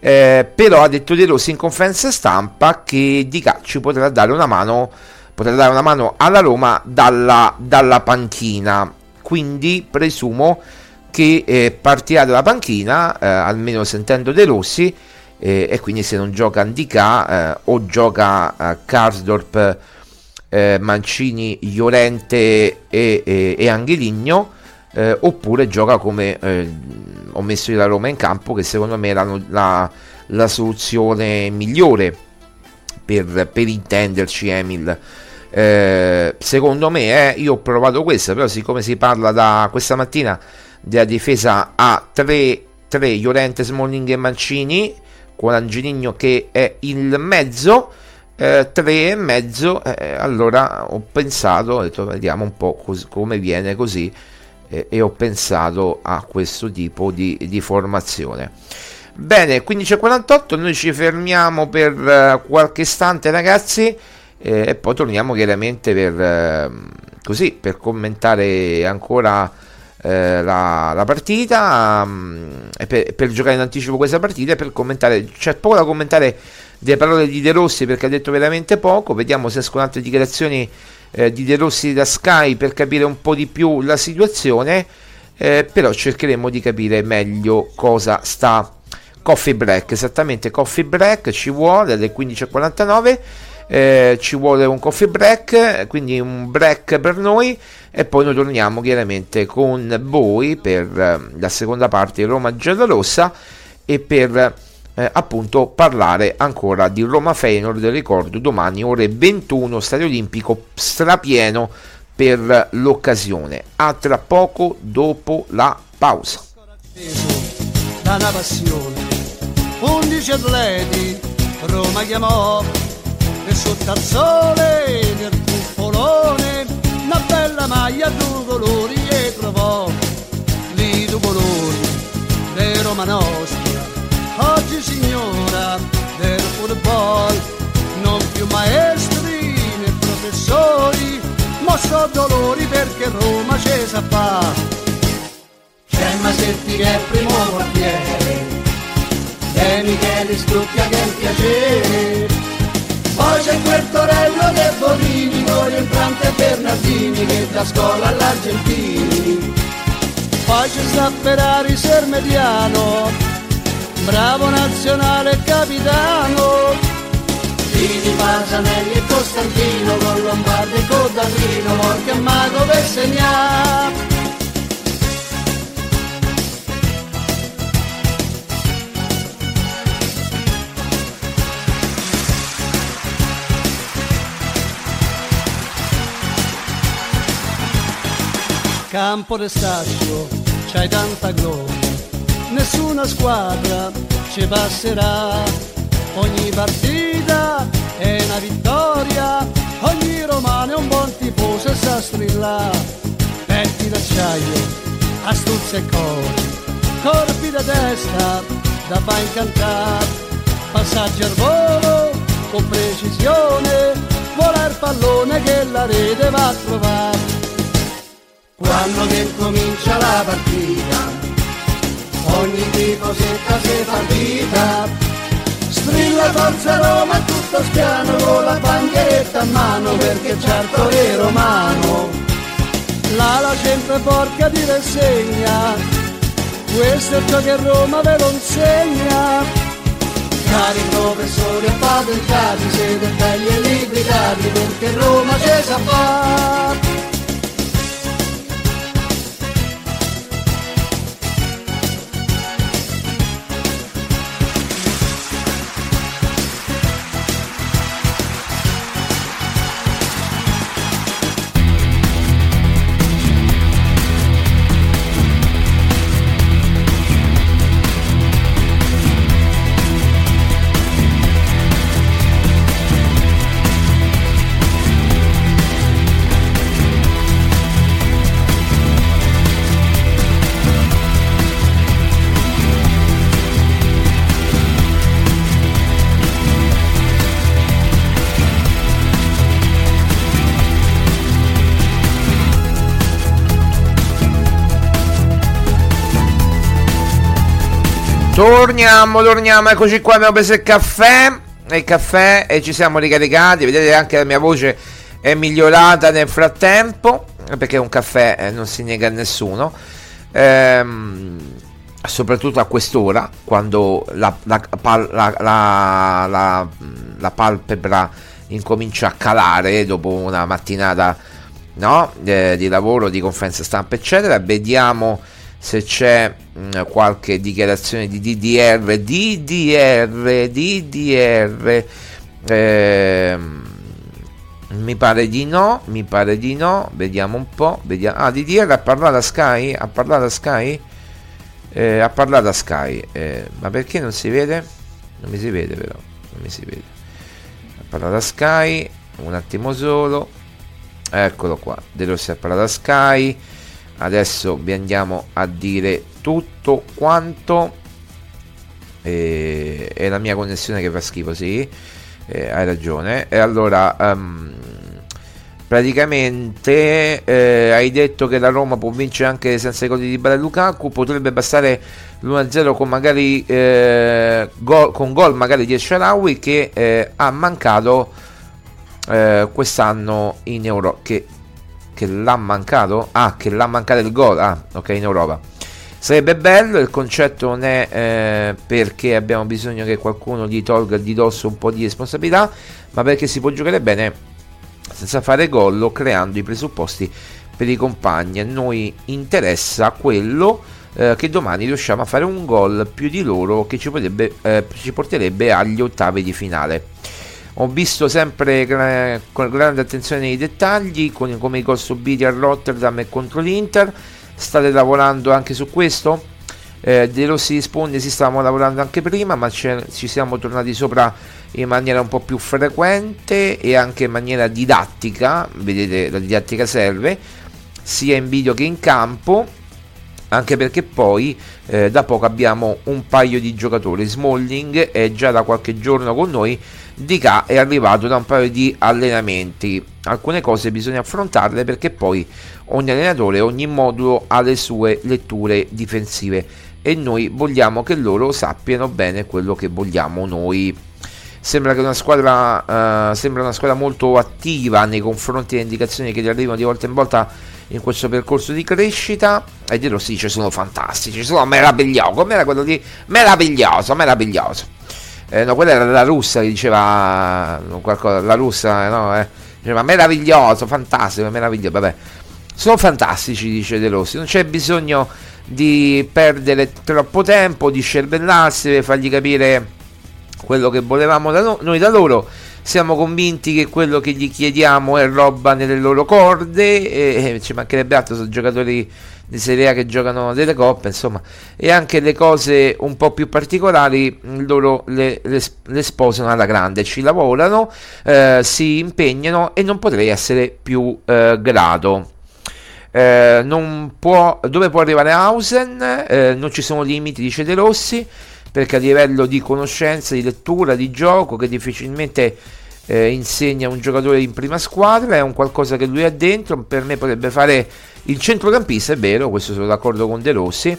Eh, però ha detto De Rossi in conferenza stampa che Dica ci potrà dare una mano potrà dare una mano alla Roma dalla, dalla panchina. Quindi presumo che eh, partirà dalla panchina, eh, almeno sentendo De Rossi, eh, e quindi se non gioca Andica eh, o gioca eh, Karsdorp, eh, Mancini, Llorente e, e, e Angeligno, oppure gioca come ho messo io la Roma in campo, che secondo me era la, la soluzione migliore per, per intenderci Emil. Secondo me io ho provato questa però siccome si parla da questa mattina della difesa a 3, 3 Llorente, Smalling e Mancini con Angelino che è il mezzo eh, 3 e mezzo eh, allora ho pensato ho detto vediamo un po' cos- come viene così eh, e ho pensato a questo tipo di, di formazione. Bene 15.48 noi ci fermiamo per uh, qualche istante ragazzi eh, e poi torniamo chiaramente per uh, così per commentare ancora eh, la, la, partita um, per, per, giocare in anticipo questa partita e per commentare c'è poco da commentare delle parole di De Rossi perché ha detto veramente poco. Vediamo se escono altre dichiarazioni eh, di De Rossi da Sky per capire un po' di più la situazione eh, però cercheremo di capire meglio cosa sta. Coffee break esattamente coffee break ci vuole alle 15.49 eh, ci vuole un coffee break, quindi un break per noi e poi noi torniamo chiaramente con voi per eh, la seconda parte di Roma Giallorossa e per eh, appunto parlare ancora di Roma Feyenoord, ricordo domani ore 21 Stadio Olimpico strapieno per l'occasione. A tra poco dopo la pausa. Da una passione, 11 atleti, Roma chiamò e sotto al sole del cupolone una bella maglia a due colori e trovò lì due colori di Roma nostra oggi signora del football non più maestri né professori ma so dolori perché Roma c'è sa fa. C'è Masetti che è primo quartiere e Michele Stucchia che è un piacere poi c'è quel Torello De Bonini, con Entrante Bernardini che da scuola all'Argentini. Poi c'è sta Sermediano, bravo nazionale capitano. Fini, Pasanelli e Costantino, con Lombardi e Morchi e Mago per segnare. Campo de staccio c'hai tanta gloria, nessuna squadra ci passerà, ogni partita è una vittoria, ogni romano è un buon tifoso e sa strillare, petti d'acciaio, astuzia e cori, corpi da testa da fa incantare, passaggi al volo con precisione, vola il pallone che la rete va a trovare quando che comincia la partita, ogni tifosetta si fa vita. Strilla forza Roma tutto spiano con la bandieretta a mano perché certo è romano. L'ala sempre porca di rassegna, questo è ciò che Roma ve lo insegna. Cari professori appatentati, siete belli e liquidati perché Roma c'è sa fare. Torniamo, torniamo, eccoci qua, abbiamo preso il caffè, il caffè e ci siamo ricaricati, vedete anche la mia voce è migliorata nel frattempo, perché un caffè eh, non si nega a nessuno, ehm, soprattutto a quest'ora, quando la, la, la, la, palpebra incomincia a calare dopo una mattinata no, eh, di lavoro, di conferenza stampa, eccetera, vediamo se c'è mh, mm, qualche dichiarazione di DDR, DDR, DDR, eh, mi pare di no, mi pare di no, vediamo un po', vediamo. Ah, DDR ha parlato a Sky? Ha parlato a Sky? Eh, ha parlato a Sky, eh, ma perché non si vede? Non mi si vede però, non mi si vede. Ha parlato a Sky, un attimo solo, eccolo qua, De Rossi ha parlato a Sky, adesso vi andiamo a dire tutto quanto. Eh, è la mia connessione che fa schifo sì. Eh, hai ragione. E allora um, praticamente eh, hai detto che la Roma può vincere anche senza i gol di Bala Lukaku. Potrebbe bastare l'1-0 con magari eh, gol, con gol magari di Esharawi che eh, ha mancato eh, quest'anno in Europa che l'ha mancato? Ah, che l'ha mancato il gol. Ah, ok, in Europa. Sarebbe bello, il concetto non è eh, perché abbiamo bisogno che qualcuno gli tolga di dosso un po' di responsabilità, ma perché si può giocare bene senza fare gol o creando i presupposti per i compagni. A noi interessa quello eh, che domani riusciamo a fare un gol più di loro che ci, potrebbe, eh, ci porterebbe agli ottavi di finale. Ho visto sempre con grande attenzione i dettagli, come i gol subiti a Rotterdam e contro l'Inter. State lavorando anche su questo? Eh, De Rossi risponde: Sì, stavamo lavorando anche prima, ma ci siamo tornati sopra in maniera un po' più frequente e anche in maniera didattica. Vedete, la didattica serve sia in video che in campo. Anche perché poi eh, da poco abbiamo un paio di giocatori. Smalling è già da qualche giorno con noi. Di K è arrivato da un paio di allenamenti. Alcune cose bisogna affrontarle perché poi ogni allenatore, ogni modulo ha le sue letture difensive e noi vogliamo che loro sappiano bene quello che vogliamo noi. Sembra che una squadra, uh, sembra una squadra molto attiva nei confronti delle indicazioni che gli arrivano di volta in volta in questo percorso di crescita. E De Rossi dice: Sono fantastici, sono di meraviglioso, meraviglioso. Eh, no, quella era la russa che diceva qualcosa, la russa, no? Eh, diceva meraviglioso, fantastico, meraviglioso. Vabbè, sono fantastici, dice De Rossi. Non c'è bisogno di perdere troppo tempo, di scervellarsi, fargli capire quello che volevamo da no- noi da loro. Siamo convinti che quello che gli chiediamo è roba nelle loro corde e, e ci mancherebbe altro, sono giocatori di Serie A che giocano delle coppe, insomma, e anche le cose un po' più particolari loro le, le, le sposano alla grande, ci lavorano, eh, si impegnano e non potrei essere più eh, grato. Eh, può, dove può arrivare Hausen? Eh, non ci sono limiti, dice De Rossi, perché a livello di conoscenza, di lettura, di gioco, che difficilmente eh, insegna un giocatore in prima squadra, è un qualcosa che lui ha dentro, per me potrebbe fare il centrocampista, è vero, questo sono d'accordo con De Rossi.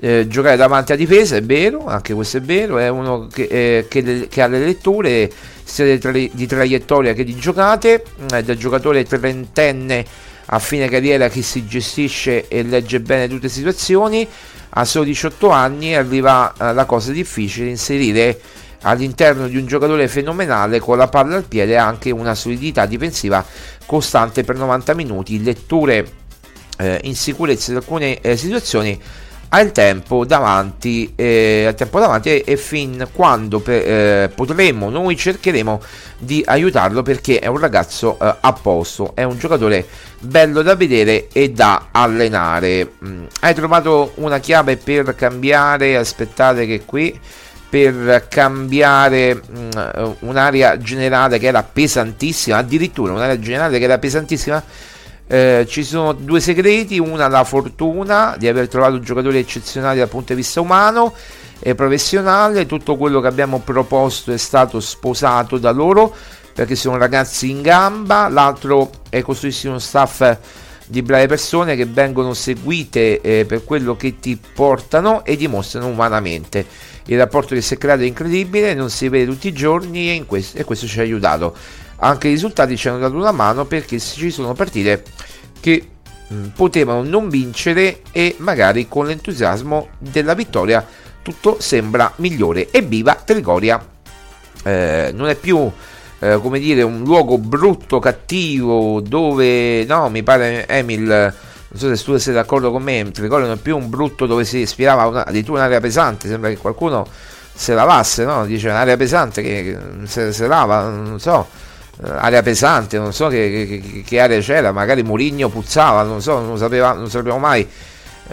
Eh, giocare davanti a difesa è vero, anche questo è vero, è uno che, eh, che, che ha le letture sia di, tra- di, traiettoria che di giocate, è da giocatore trentenne a fine carriera che si gestisce e legge bene tutte le situazioni, a solo 18 anni arriva eh, la cosa difficile, inserire all'interno di un giocatore fenomenale con la palla al piede anche una solidità difensiva costante per 90 minuti, letture eh, in sicurezza di alcune eh, situazioni al tempo davanti, eh, al tempo davanti e, e fin quando per, eh, potremo, noi cercheremo di aiutarlo perché è un ragazzo eh, a posto, è un giocatore bello da vedere e da allenare. Mm. Hai trovato una chiave per cambiare, aspettate che qui per cambiare mh, mm, un'area generale che era pesantissima, addirittura un'area generale che era pesantissima eh, ci sono due segreti, una la fortuna di aver trovato giocatori eccezionali dal punto di vista umano e professionale, tutto quello che abbiamo proposto è stato sposato da loro perché sono ragazzi in gamba, l'altro è costruirsi uno staff di brave persone che vengono seguite eh, per quello che ti portano e dimostrano umanamente. Il rapporto che si è creato è incredibile, non si vede tutti i giorni e, questo, e questo ci ha aiutato anche i risultati ci hanno dato una mano perché ci sono partite che mh, mm, potevano non vincere e magari con l'entusiasmo della vittoria tutto sembra migliore. Evviva Trigoria! Eh, non è più eh, come dire un luogo brutto, cattivo, dove no, mi pare Emil non so se tu sei d'accordo con me, Trigoria non è più un brutto dove si ispirava una, addirittura un'area pesante, sembra che qualcuno se lavasse, no? Dice un'area pesante che se, se lava, non so eh, area pesante, non so che, che, che area c'era, magari Murigno puzzava, non so, non, sapeva, non sappiamo mai,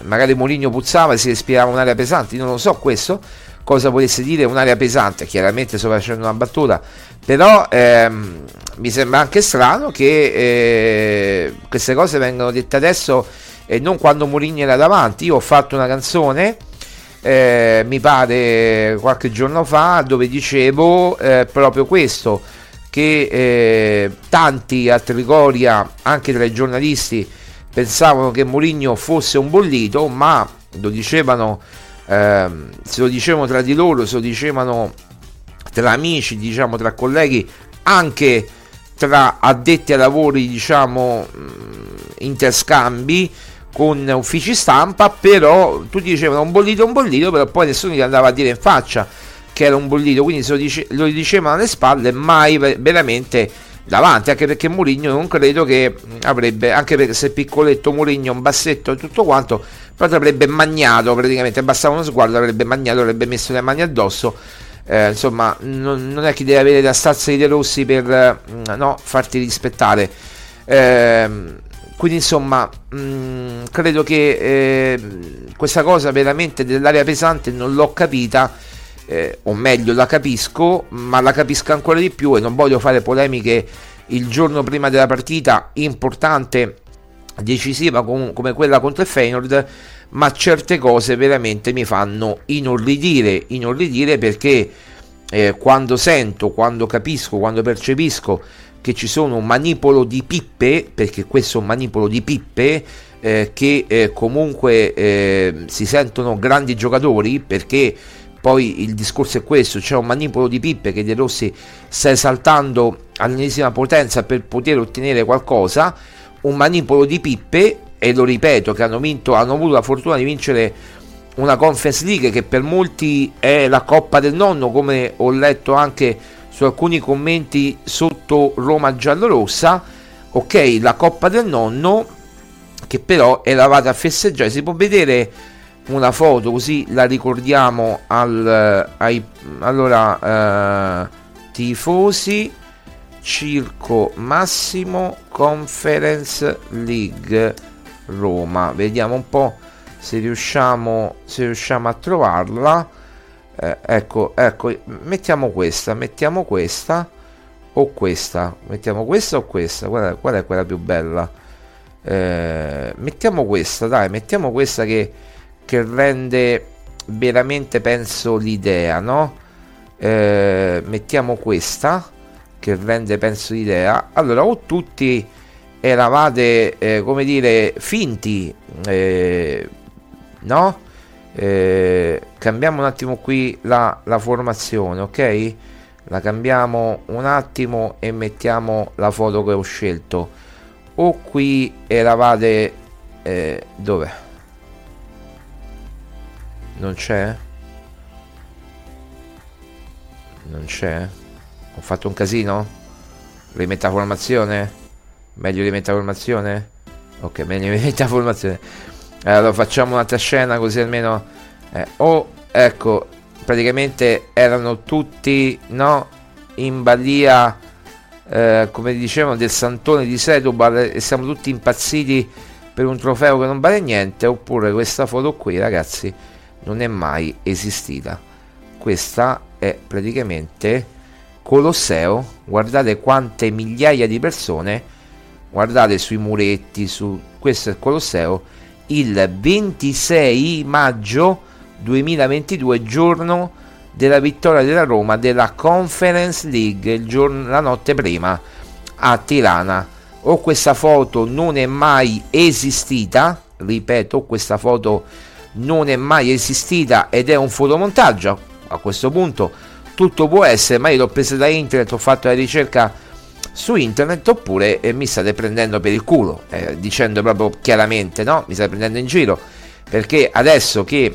magari Murigno puzzava e si respirava un'area pesante, io non lo so questo, cosa volesse dire un'area pesante, chiaramente sto facendo una battuta, però ehm, mi sembra anche strano che eh, queste cose vengano dette adesso e non quando Murigno era davanti, io ho fatto una canzone, eh, mi pare qualche giorno fa, dove dicevo eh, proprio questo, che eh, tanti a Trigoria, anche tra i giornalisti, pensavano che Mourinho fosse un bollito, ma lo dicevano, eh, se lo dicevano tra di loro, se lo dicevano tra amici, diciamo tra colleghi, anche tra addetti ai lavori, diciamo, interscambi con uffici stampa, però tutti dicevano un bollito, un bollito, però poi nessuno gli andava a dire in faccia che era un bollito, quindi se lo, dice, lo dicevano alle spalle, mai veramente davanti, anche perché Mourinho non credo che avrebbe, anche perché se piccoletto Mourinho, un bassetto e tutto quanto, però avrebbe magnato praticamente, bastava uno sguardo, avrebbe magnato, avrebbe messo le mani addosso. Eh, insomma, non, non, è che devi avere la stazza di De Rossi per no, farti rispettare. Eh, quindi insomma, mh, credo che eh, questa cosa veramente dell'area pesante non l'ho capita eh, o meglio la capisco, ma la capisco ancora di più e non voglio fare polemiche il giorno prima della partita importante, decisiva com- come quella contro il Feyenoord, ma certe cose veramente mi fanno inorridire, inorridire perché eh, quando sento, quando capisco, quando percepisco che ci sono un manipolo di pippe, perché questo è un manipolo di pippe, eh, che eh, comunque eh, si sentono grandi giocatori perché poi il discorso è questo, c'è un manipolo di pippe che De Rossi sta esaltando all'ennesima potenza per poter ottenere qualcosa, un manipolo di pippe, e lo ripeto, che hanno, vinto, hanno avuto la fortuna di vincere una Conference League che per molti è la Coppa del Nonno, come ho letto anche su alcuni commenti sotto Roma giallorossa, ok, la Coppa del Nonno, che però eravate a festeggiare, si può vedere una foto così la ricordiamo al, ai allora eh, tifosi Circo Massimo Conference League Roma. Vediamo un po' se riusciamo se riusciamo a trovarla. Eh, ecco ecco mettiamo questa mettiamo questa o questa. Mettiamo questa o questa. Qual è, qual è quella più bella? Eh, mettiamo questa dai mettiamo questa che che rende veramente penso l'idea no? Eh, mettiamo questa che rende penso l'idea. Allora o tutti eravate eh, come dire finti eh, no? Eh, cambiamo un attimo qui la, la formazione ok? La cambiamo un attimo e mettiamo la foto che ho scelto. O qui eravate eh, dov'è non c'è? Non c'è? Ho fatto un casino? Rimetta formazione? Meglio rimetta formazione? Ok, meglio rimetta formazione. Allora facciamo un'altra scena così almeno... Eh, oh, ecco, praticamente erano tutti, no? In balia, eh, come dicevano, del santone di Setubal e siamo tutti impazziti per un trofeo che non vale niente. Oppure questa foto qui, ragazzi non è mai esistita. Questa è praticamente Colosseo, guardate quante migliaia di persone, guardate sui muretti, su questo è il Colosseo, il 26 maggio 2022, giorno della vittoria della Roma della Conference League, giorno, la notte prima a Tirana. O questa foto non è mai esistita, ripeto, questa foto non è mai esistita ed è un fotomontaggio. A questo punto tutto può essere, ma io l'ho presa da internet, ho fatto la ricerca su internet oppure eh, mi state prendendo per il culo, eh, dicendo proprio chiaramente, no? Mi state prendendo in giro perché adesso che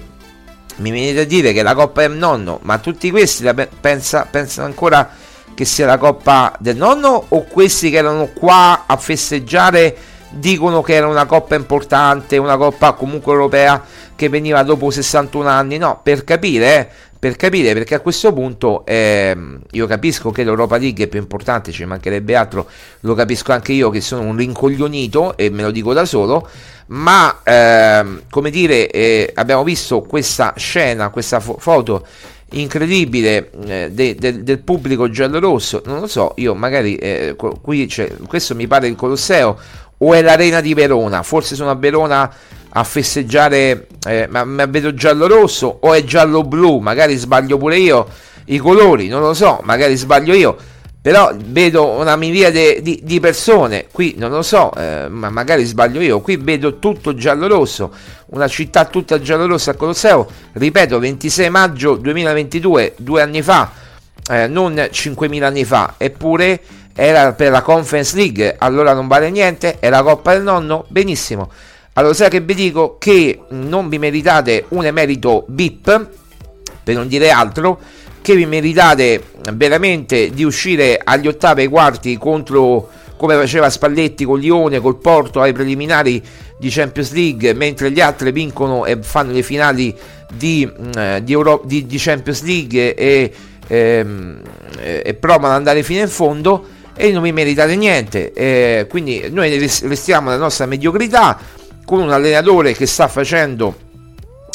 mi venite a dire che la coppa è il nonno, ma tutti questi la pe- pensa, pensano ancora che sia la coppa del nonno o questi che erano qua a festeggiare dicono che era una coppa importante, una coppa comunque europea che veniva dopo 61 anni, no, per capire, eh, per capire, perché a questo punto eh, io capisco che l'Europa League è più importante, ci mancherebbe altro, lo capisco anche io che sono un rincoglionito e me lo dico da solo, ma eh, come dire, eh, abbiamo visto questa scena, questa fo- foto incredibile eh, de, de, del pubblico giallo-rosso, non lo so, io magari eh, qui c'è, questo mi pare il Colosseo o è l'Arena di Verona, forse sono a Verona a festeggiare, eh, ma, ma vedo giallo-rosso o è giallo-blu, magari sbaglio pure io i colori, non lo so, magari sbaglio io, però vedo una miriade di, di persone, qui non lo so, eh, ma magari sbaglio io, qui vedo tutto giallo-rosso, una città tutta giallo-rossa a Colosseo, ripeto, 26 maggio 2022, due anni fa, eh, non 5.000 anni fa, eppure era per la Conference League, allora non vale niente, è la Coppa del Nonno, benissimo. Allora, sai che vi dico? Che non vi meritate un emerito BIP, per non dire altro, che vi meritate veramente di uscire agli ottavi e ai quarti contro come faceva Spalletti con Lione, col Porto ai preliminari di Champions League, mentre gli altri vincono e fanno le finali di, eh, di, Euro- di, di Champions League e, ehm, e, provano ad andare fino in fondo e non vi meritate niente. Eh, quindi noi restiamo la nostra mediocrità con un allenatore che sta facendo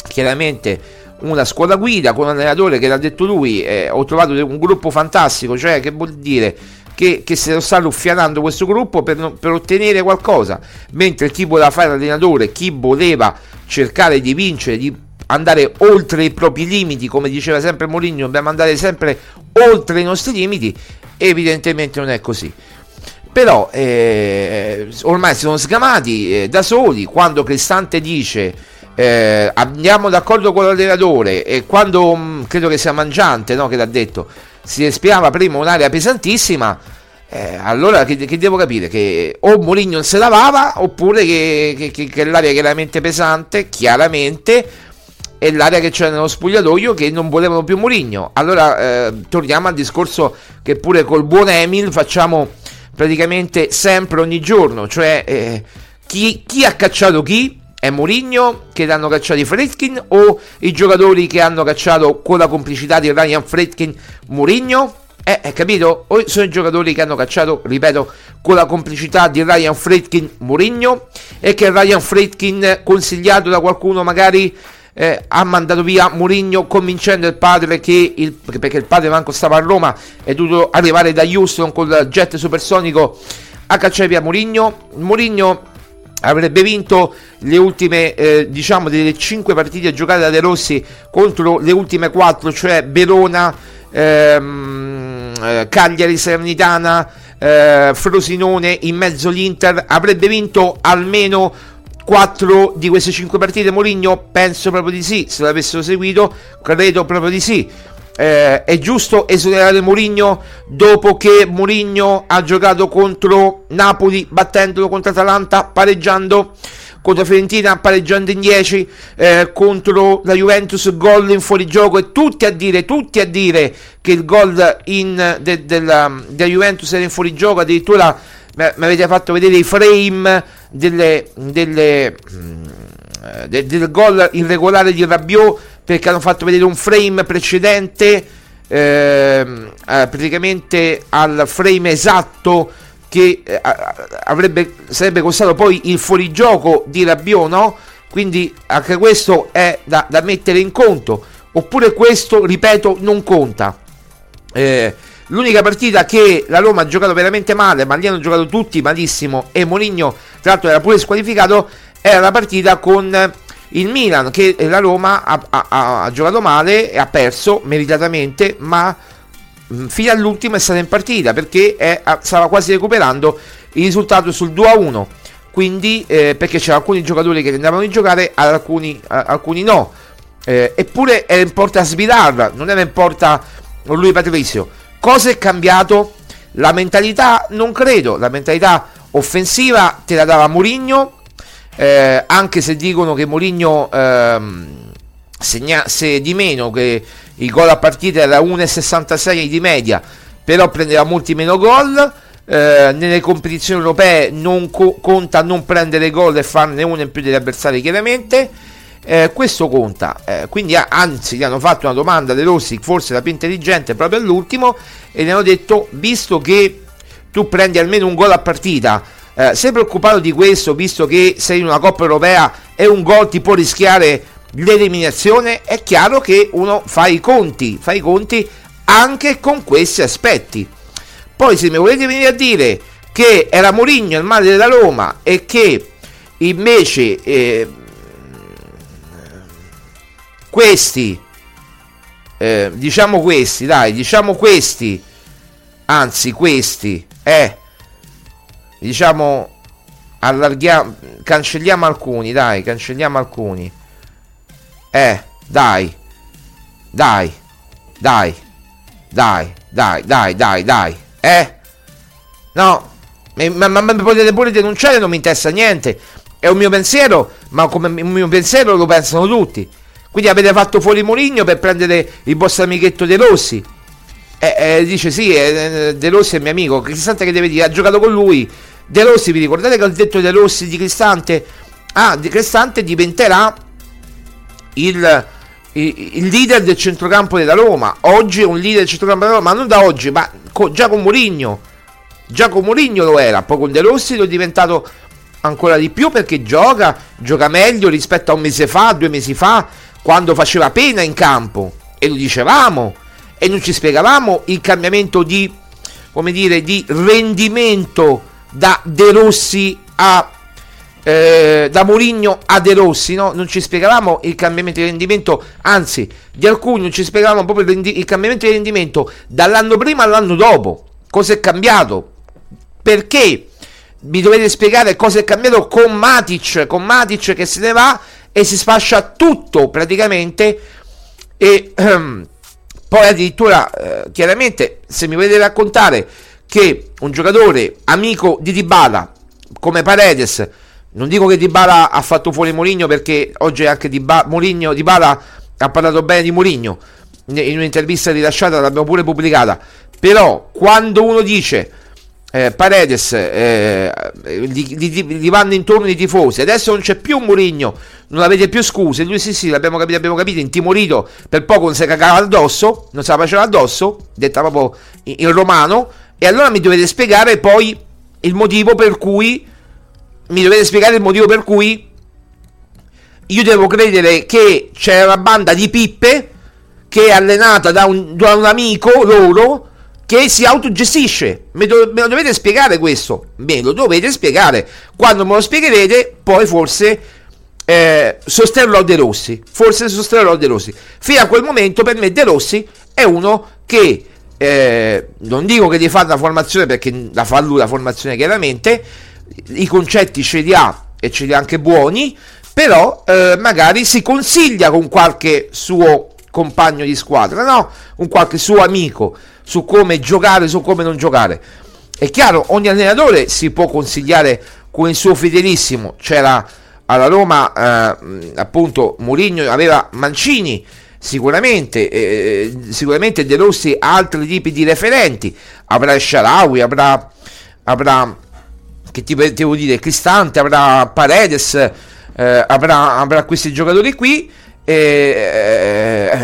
chiaramente una squadra guida con un allenatore che l'ha detto lui eh, ho trovato un gruppo fantastico. Cioè che vuol dire? Che, che se lo sta ruffianando questo gruppo per, per, ottenere qualcosa. Mentre chi voleva fare l'allenatore chi voleva cercare di vincere di andare oltre i propri limiti come diceva sempre Mourinho dobbiamo andare sempre oltre i nostri limiti evidentemente non è così. Però eh, ormai si sono sgamati eh, da soli quando Cristante dice eh, andiamo d'accordo con l'allenatore e quando mh, mm, credo che sia Mangiante no, che l'ha detto si respirava prima un'area pesantissima eh, allora che, che, devo capire? Che o Mourinho non se lavava oppure che, che, che, l'aria è chiaramente pesante chiaramente è l'aria che c'era nello spogliatoio che non volevano più Mourinho allora eh, torniamo al discorso che pure col buon Emil facciamo praticamente sempre ogni giorno cioè eh, chi, chi ha cacciato chi è Mourinho che l'hanno cacciato i Fredkin o i giocatori che hanno cacciato con la complicità di Ryan Fredkin Mourinho? Eh, hai capito? O sono i giocatori che hanno cacciato, ripeto, con la complicità di Ryan Fredkin Mourinho e che Ryan Fredkin, consigliato da qualcuno magari, eh, ha mandato via Mourinho convincendo il padre che il, perché il padre manco stava a Roma è dovuto arrivare da Houston con il jet supersonico a cacciare via Mourinho. Mourinho avrebbe vinto le ultime eh, diciamo delle 5 partite giocate da De Rossi contro le ultime 4 cioè Verona ehm, eh, Cagliari Salernitana eh, Frosinone in mezzo l'Inter avrebbe vinto almeno 4 di queste 5 partite Mourinho? Penso proprio di sì se l'avessero seguito credo proprio di sì. Eh, è giusto esonerare Mourinho dopo che Mourinho ha giocato contro Napoli battendolo contro Atalanta pareggiando contro Fiorentina pareggiando in 10 eh, contro la Juventus gol in fuorigioco e tutti a dire tutti a dire che il gol in, de, della, della Juventus era in fuorigioco addirittura mi avete fatto vedere i frame delle, delle, mm, de, del gol irregolare di Rabiot perché hanno fatto vedere un frame precedente eh, praticamente al frame esatto che eh, avrebbe, sarebbe costato poi il fuorigioco di Rabiot, no? Quindi anche questo è da, da, mettere in conto. Oppure questo, ripeto, non conta. Eh, l'unica partita che la Roma ha giocato veramente male, ma li hanno giocato tutti malissimo e Moligno, tra l'altro, era pure squalificato, era la partita con il Milan che la Roma ha, ha, ha giocato male e ha perso meritatamente, ma fino all'ultimo è stata in partita perché è, stava quasi recuperando il risultato sul 2 a 1 quindi eh, perché c'erano alcuni giocatori che andavano a giocare alcuni, alcuni no. Eh, eppure era in porta Svidar non era in porta lui Patrizio cosa è cambiato? la mentalità non credo la mentalità offensiva te la dava Mourinho eh, anche se dicono che Mourinho ehm, segnasse di meno che il gol a partita era 1,66 di media, però prendeva molti meno gol. Eh, nelle competizioni europee non co- conta non prendere gol e farne uno in più degli avversari, chiaramente. Eh, questo conta, eh, quindi anzi gli hanno fatto una domanda De Rossi, forse la più intelligente proprio all'ultimo, e gli hanno detto: visto che tu prendi almeno un gol a partita, eh, sei preoccupato di questo, visto che sei in una Coppa Europea e un gol ti può rischiare l'eliminazione, è chiaro che uno fa i conti, fa i conti anche con questi aspetti. Poi se mi volete venire a dire che era Mourinho il male della Roma e che invece eh, questi eh, diciamo questi dai diciamo questi anzi questi eh diciamo allarghiamo cancelliamo alcuni dai cancelliamo alcuni eh, dai. Dai. Dai. Dai, dai, dai, dai, dai. Eh? No. Ma, ma, ma potete pure denunciare, non mi interessa niente. È un mio pensiero, ma come un mio pensiero lo pensano tutti. Quindi avete fatto fuori Mourinho per prendere il vostro amichetto De Rossi. Eh, eh, dice sì, eh, De Rossi è mio amico. Cristante che deve dire, ha giocato con lui. De Rossi, vi ricordate che ho detto De Rossi di Cristante? Ah, di Cristante diventerà il, il, il, leader del centrocampo della Roma. Oggi è un leader del centrocampo della Roma, ma non da oggi, ma co, già con Mourinho. Già con Mourinho lo era, poi con De Rossi lo è diventato ancora di più perché gioca, gioca meglio rispetto a un mese fa, due mesi fa, quando faceva pena in campo. E lo dicevamo e non ci spiegavamo il cambiamento di, dire, di rendimento da De Rossi a eh, da Mourinho a De Rossi, no? non ci spiegavamo il cambiamento di rendimento, anzi di alcuni non ci spiegavamo proprio il, rendi- il cambiamento di rendimento dall'anno prima all'anno dopo, cosa è cambiato, perché mi dovete spiegare cosa è cambiato con Matic, con Matic che se ne va e si sfascia tutto praticamente e ehm, poi addirittura eh, chiaramente se mi volete raccontare che un giocatore amico di Dybala come Paredes non dico che Dybala ha fatto fuori Mourinho perché oggi anche Dybala, ha parlato bene di Mourinho in un'intervista rilasciata, l'abbiamo pure pubblicata. Però quando uno dice eh, Paredes eh, gli, vanno intorno i tifosi, adesso non c'è più Mourinho, non avete più scuse. Lui sì, sì, l'abbiamo capito, abbiamo capito, intimorito, per poco non si cagava addosso, non se la faceva addosso, detta proprio in, in romano. E allora mi dovete spiegare poi il motivo per cui mi dovete spiegare il motivo per cui io devo credere che c'è una banda di pippe che è allenata da un, da un amico loro che si autogestisce. Me, do, me, lo dovete spiegare questo. Me lo dovete spiegare. Quando me lo spiegherete, poi forse eh, sosterrò De Rossi. Forse sosterrò De Rossi. Fino a quel momento, per me, De Rossi è uno che. Eh, non dico che devi fare una formazione perché la fa lui la formazione chiaramente i concetti ce li ha e ce li ha anche buoni, però eh, magari si consiglia con qualche suo compagno di squadra, no? Un qualche suo amico su come giocare, su come non giocare. È chiaro, ogni allenatore si può consigliare con il suo fedelissimo. C'era alla Roma, eh, appunto, Mourinho aveva Mancini, sicuramente, eh, sicuramente De Rossi ha altri tipi di referenti. Avrà Sharawi, avrà, avrà che ti devo dire, Cristante, avrà Paredes, eh, avrà, avrà, questi giocatori qui e eh,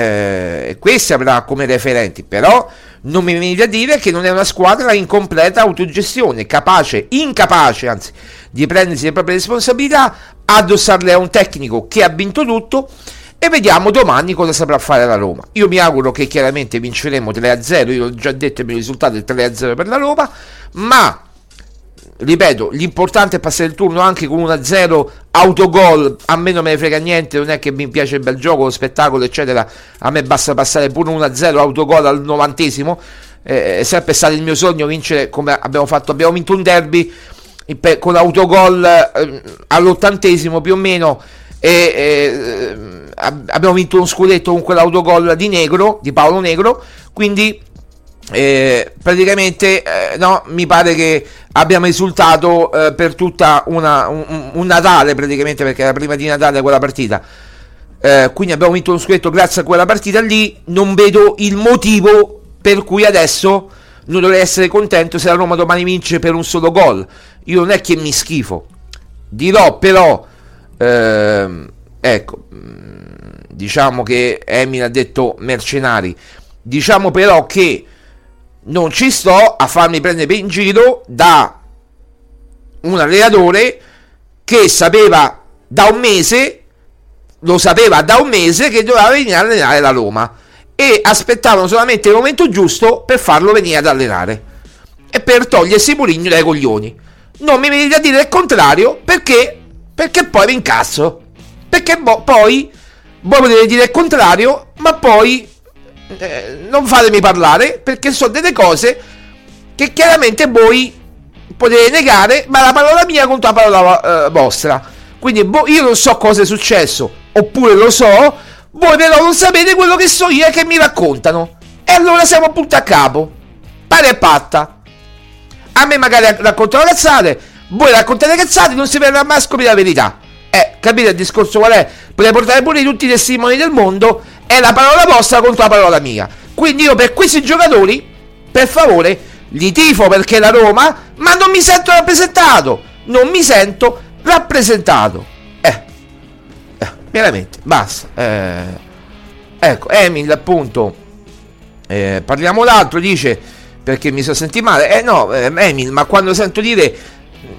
eh, questi avrà come referenti, però non mi venite a dire che non è una squadra in completa autogestione, capace, incapace anzi di prendersi le proprie responsabilità, addossarle a un tecnico che ha vinto tutto e vediamo domani cosa saprà fare la Roma. Io mi auguro che chiaramente vinceremo 3-0, io ho già detto il mio risultato è 3-0 per la Roma, ma ripeto, l'importante è passare il turno anche con 1-0 autogol, a me non me ne frega niente, non è che mi piace il bel gioco, lo spettacolo, eccetera, a me basta passare pure 1-0 autogol al novantesimo, eh, è sempre stato il mio sogno vincere come abbiamo fatto, abbiamo vinto un derby con autogol eh, all'ottantesimo più o meno e eh, abbiamo vinto uno scudetto con quell'autogol di Negro, di Paolo Negro, quindi eh, praticamente eh, no, mi pare che abbiamo esultato eh, per tutta una, un, un, Natale praticamente perché era prima di Natale quella partita. Eh, quindi abbiamo vinto uno scudetto grazie a quella partita lì. Non vedo il motivo per cui adesso non dovrei essere contento se la Roma domani vince per un solo gol. Io non è che mi schifo. Dirò però ehm, ecco mm, diciamo che Emil ha detto mercenari. Diciamo però che non ci sto a farmi prendere in giro da un allenatore che sapeva da un mese, lo sapeva da un mese che doveva venire a allenare la Roma e aspettavano solamente il momento giusto per farlo venire ad allenare e per togliersi Mourinho dai coglioni. Non mi venite a dire il contrario perché, perché poi vi incasso. Perché bo- poi voi potete dire il contrario, ma poi eh, non fatemi parlare perché sono delle cose che chiaramente voi potete negare, ma la parola mia contro la parola eh, vostra. Quindi boh, io non so cosa è successo, oppure lo so, voi però non sapete quello che so io e che mi raccontano. E allora siamo punto a capo. Pare e patta. A me magari raccontano cazzate, voi raccontate cazzate, non si verrà mai a scoprire la verità. Eh, Capite il discorso qual è? Potete portare pure tutti i testimoni del mondo, è la parola vostra contro la parola mia. Quindi io per questi giocatori, per favore, li tifo perché è la Roma, ma non mi sento rappresentato. Non mi sento rappresentato. Eh, eh veramente, basta. Eh, ecco, Emil appunto, eh, parliamo d'altro, dice, perché mi sono sentito male. Eh no, eh, Emil, ma quando sento dire,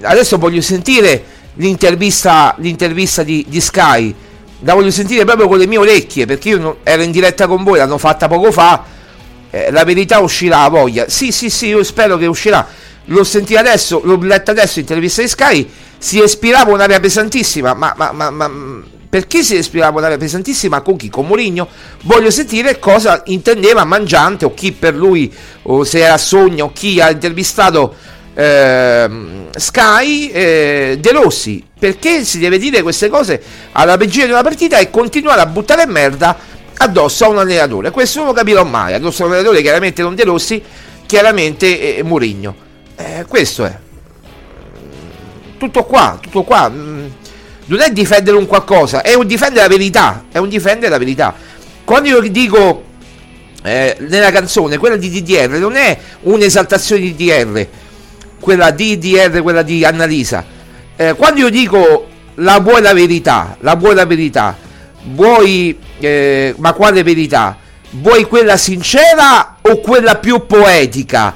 adesso voglio sentire l'intervista, l'intervista di, di Sky, la voglio sentire proprio con le mie orecchie, perché io ero in diretta con voi, l'hanno fatta poco fa, eh, la verità uscirà a voglia. Sì, sì, sì, io spero che uscirà. L'ho sentito adesso, l'ho letta adesso in intervista di Sky, si respirava un'aria pesantissima, ma, ma, ma, ma perché si respirava un'aria pesantissima con chi? Con Mourinho? Voglio sentire cosa intendeva Mangiante o chi per lui, o se era sogno, o chi ha intervistato eh, Sky eh, De Rossi. Perché si deve dire queste cose alla vigilia di una partita e continuare a buttare merda addosso a un allenatore. Questo non lo capirò mai. Addosso a un allenatore, chiaramente non De Rossi, chiaramente eh, Mourinho. Eh, questo è. Tutto qua, tutto qua. Mm, non è difendere un qualcosa, è un difendere la verità. È un difendere la verità. Quando io dico eh, nella canzone, quella di DDR, non è un'esaltazione di DDR, quella di DDR, quella di Annalisa. Eh, quando io dico la vuoi la verità, la vuoi la verità, vuoi, eh, ma quale verità? Vuoi quella sincera o quella più poetica?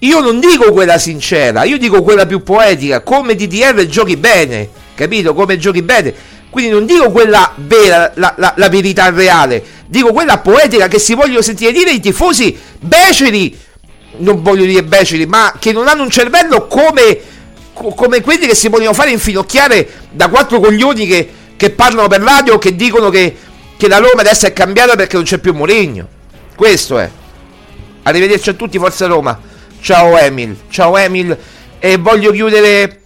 Io non dico quella sincera, io dico quella più poetica, come DDR giochi bene, capito? Come giochi bene. Quindi non dico quella vera, la, la, la verità reale, dico quella poetica che si vogliono sentire dire i tifosi beceri, non voglio dire beceri, ma che non hanno un cervello come, come quelli che si vogliono fare infinocchiare da quattro coglioni che, che parlano per radio, che dicono che, che la Roma adesso è cambiata perché non c'è più Mourinho. Questo è. Arrivederci a tutti, Forza Roma. Ciao Emil, ciao Emil e voglio chiudere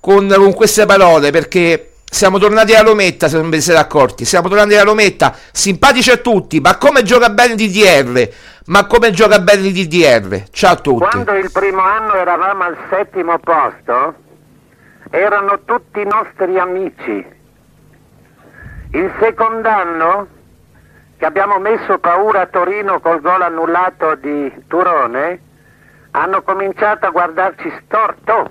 con, con queste parole perché siamo tornati alla Rometta, se non vi siete accorti. Siamo tornati alla Rometta, simpatici a tutti, ma come gioca bene DDR? Ma come gioca bene DDR? Ciao a tutti. Quando il primo anno eravamo al settimo posto, erano tutti nostri amici. Il secondo anno, che abbiamo messo paura a Torino col gol annullato di Turone, hanno cominciato a guardarci storto.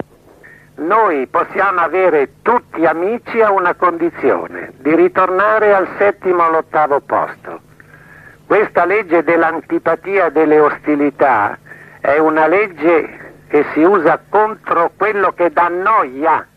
Noi possiamo avere tutti amici a una condizione, di ritornare al settimo o all'ottavo posto. Questa legge dell'antipatia e delle ostilità è una legge che si usa contro quello che dà noia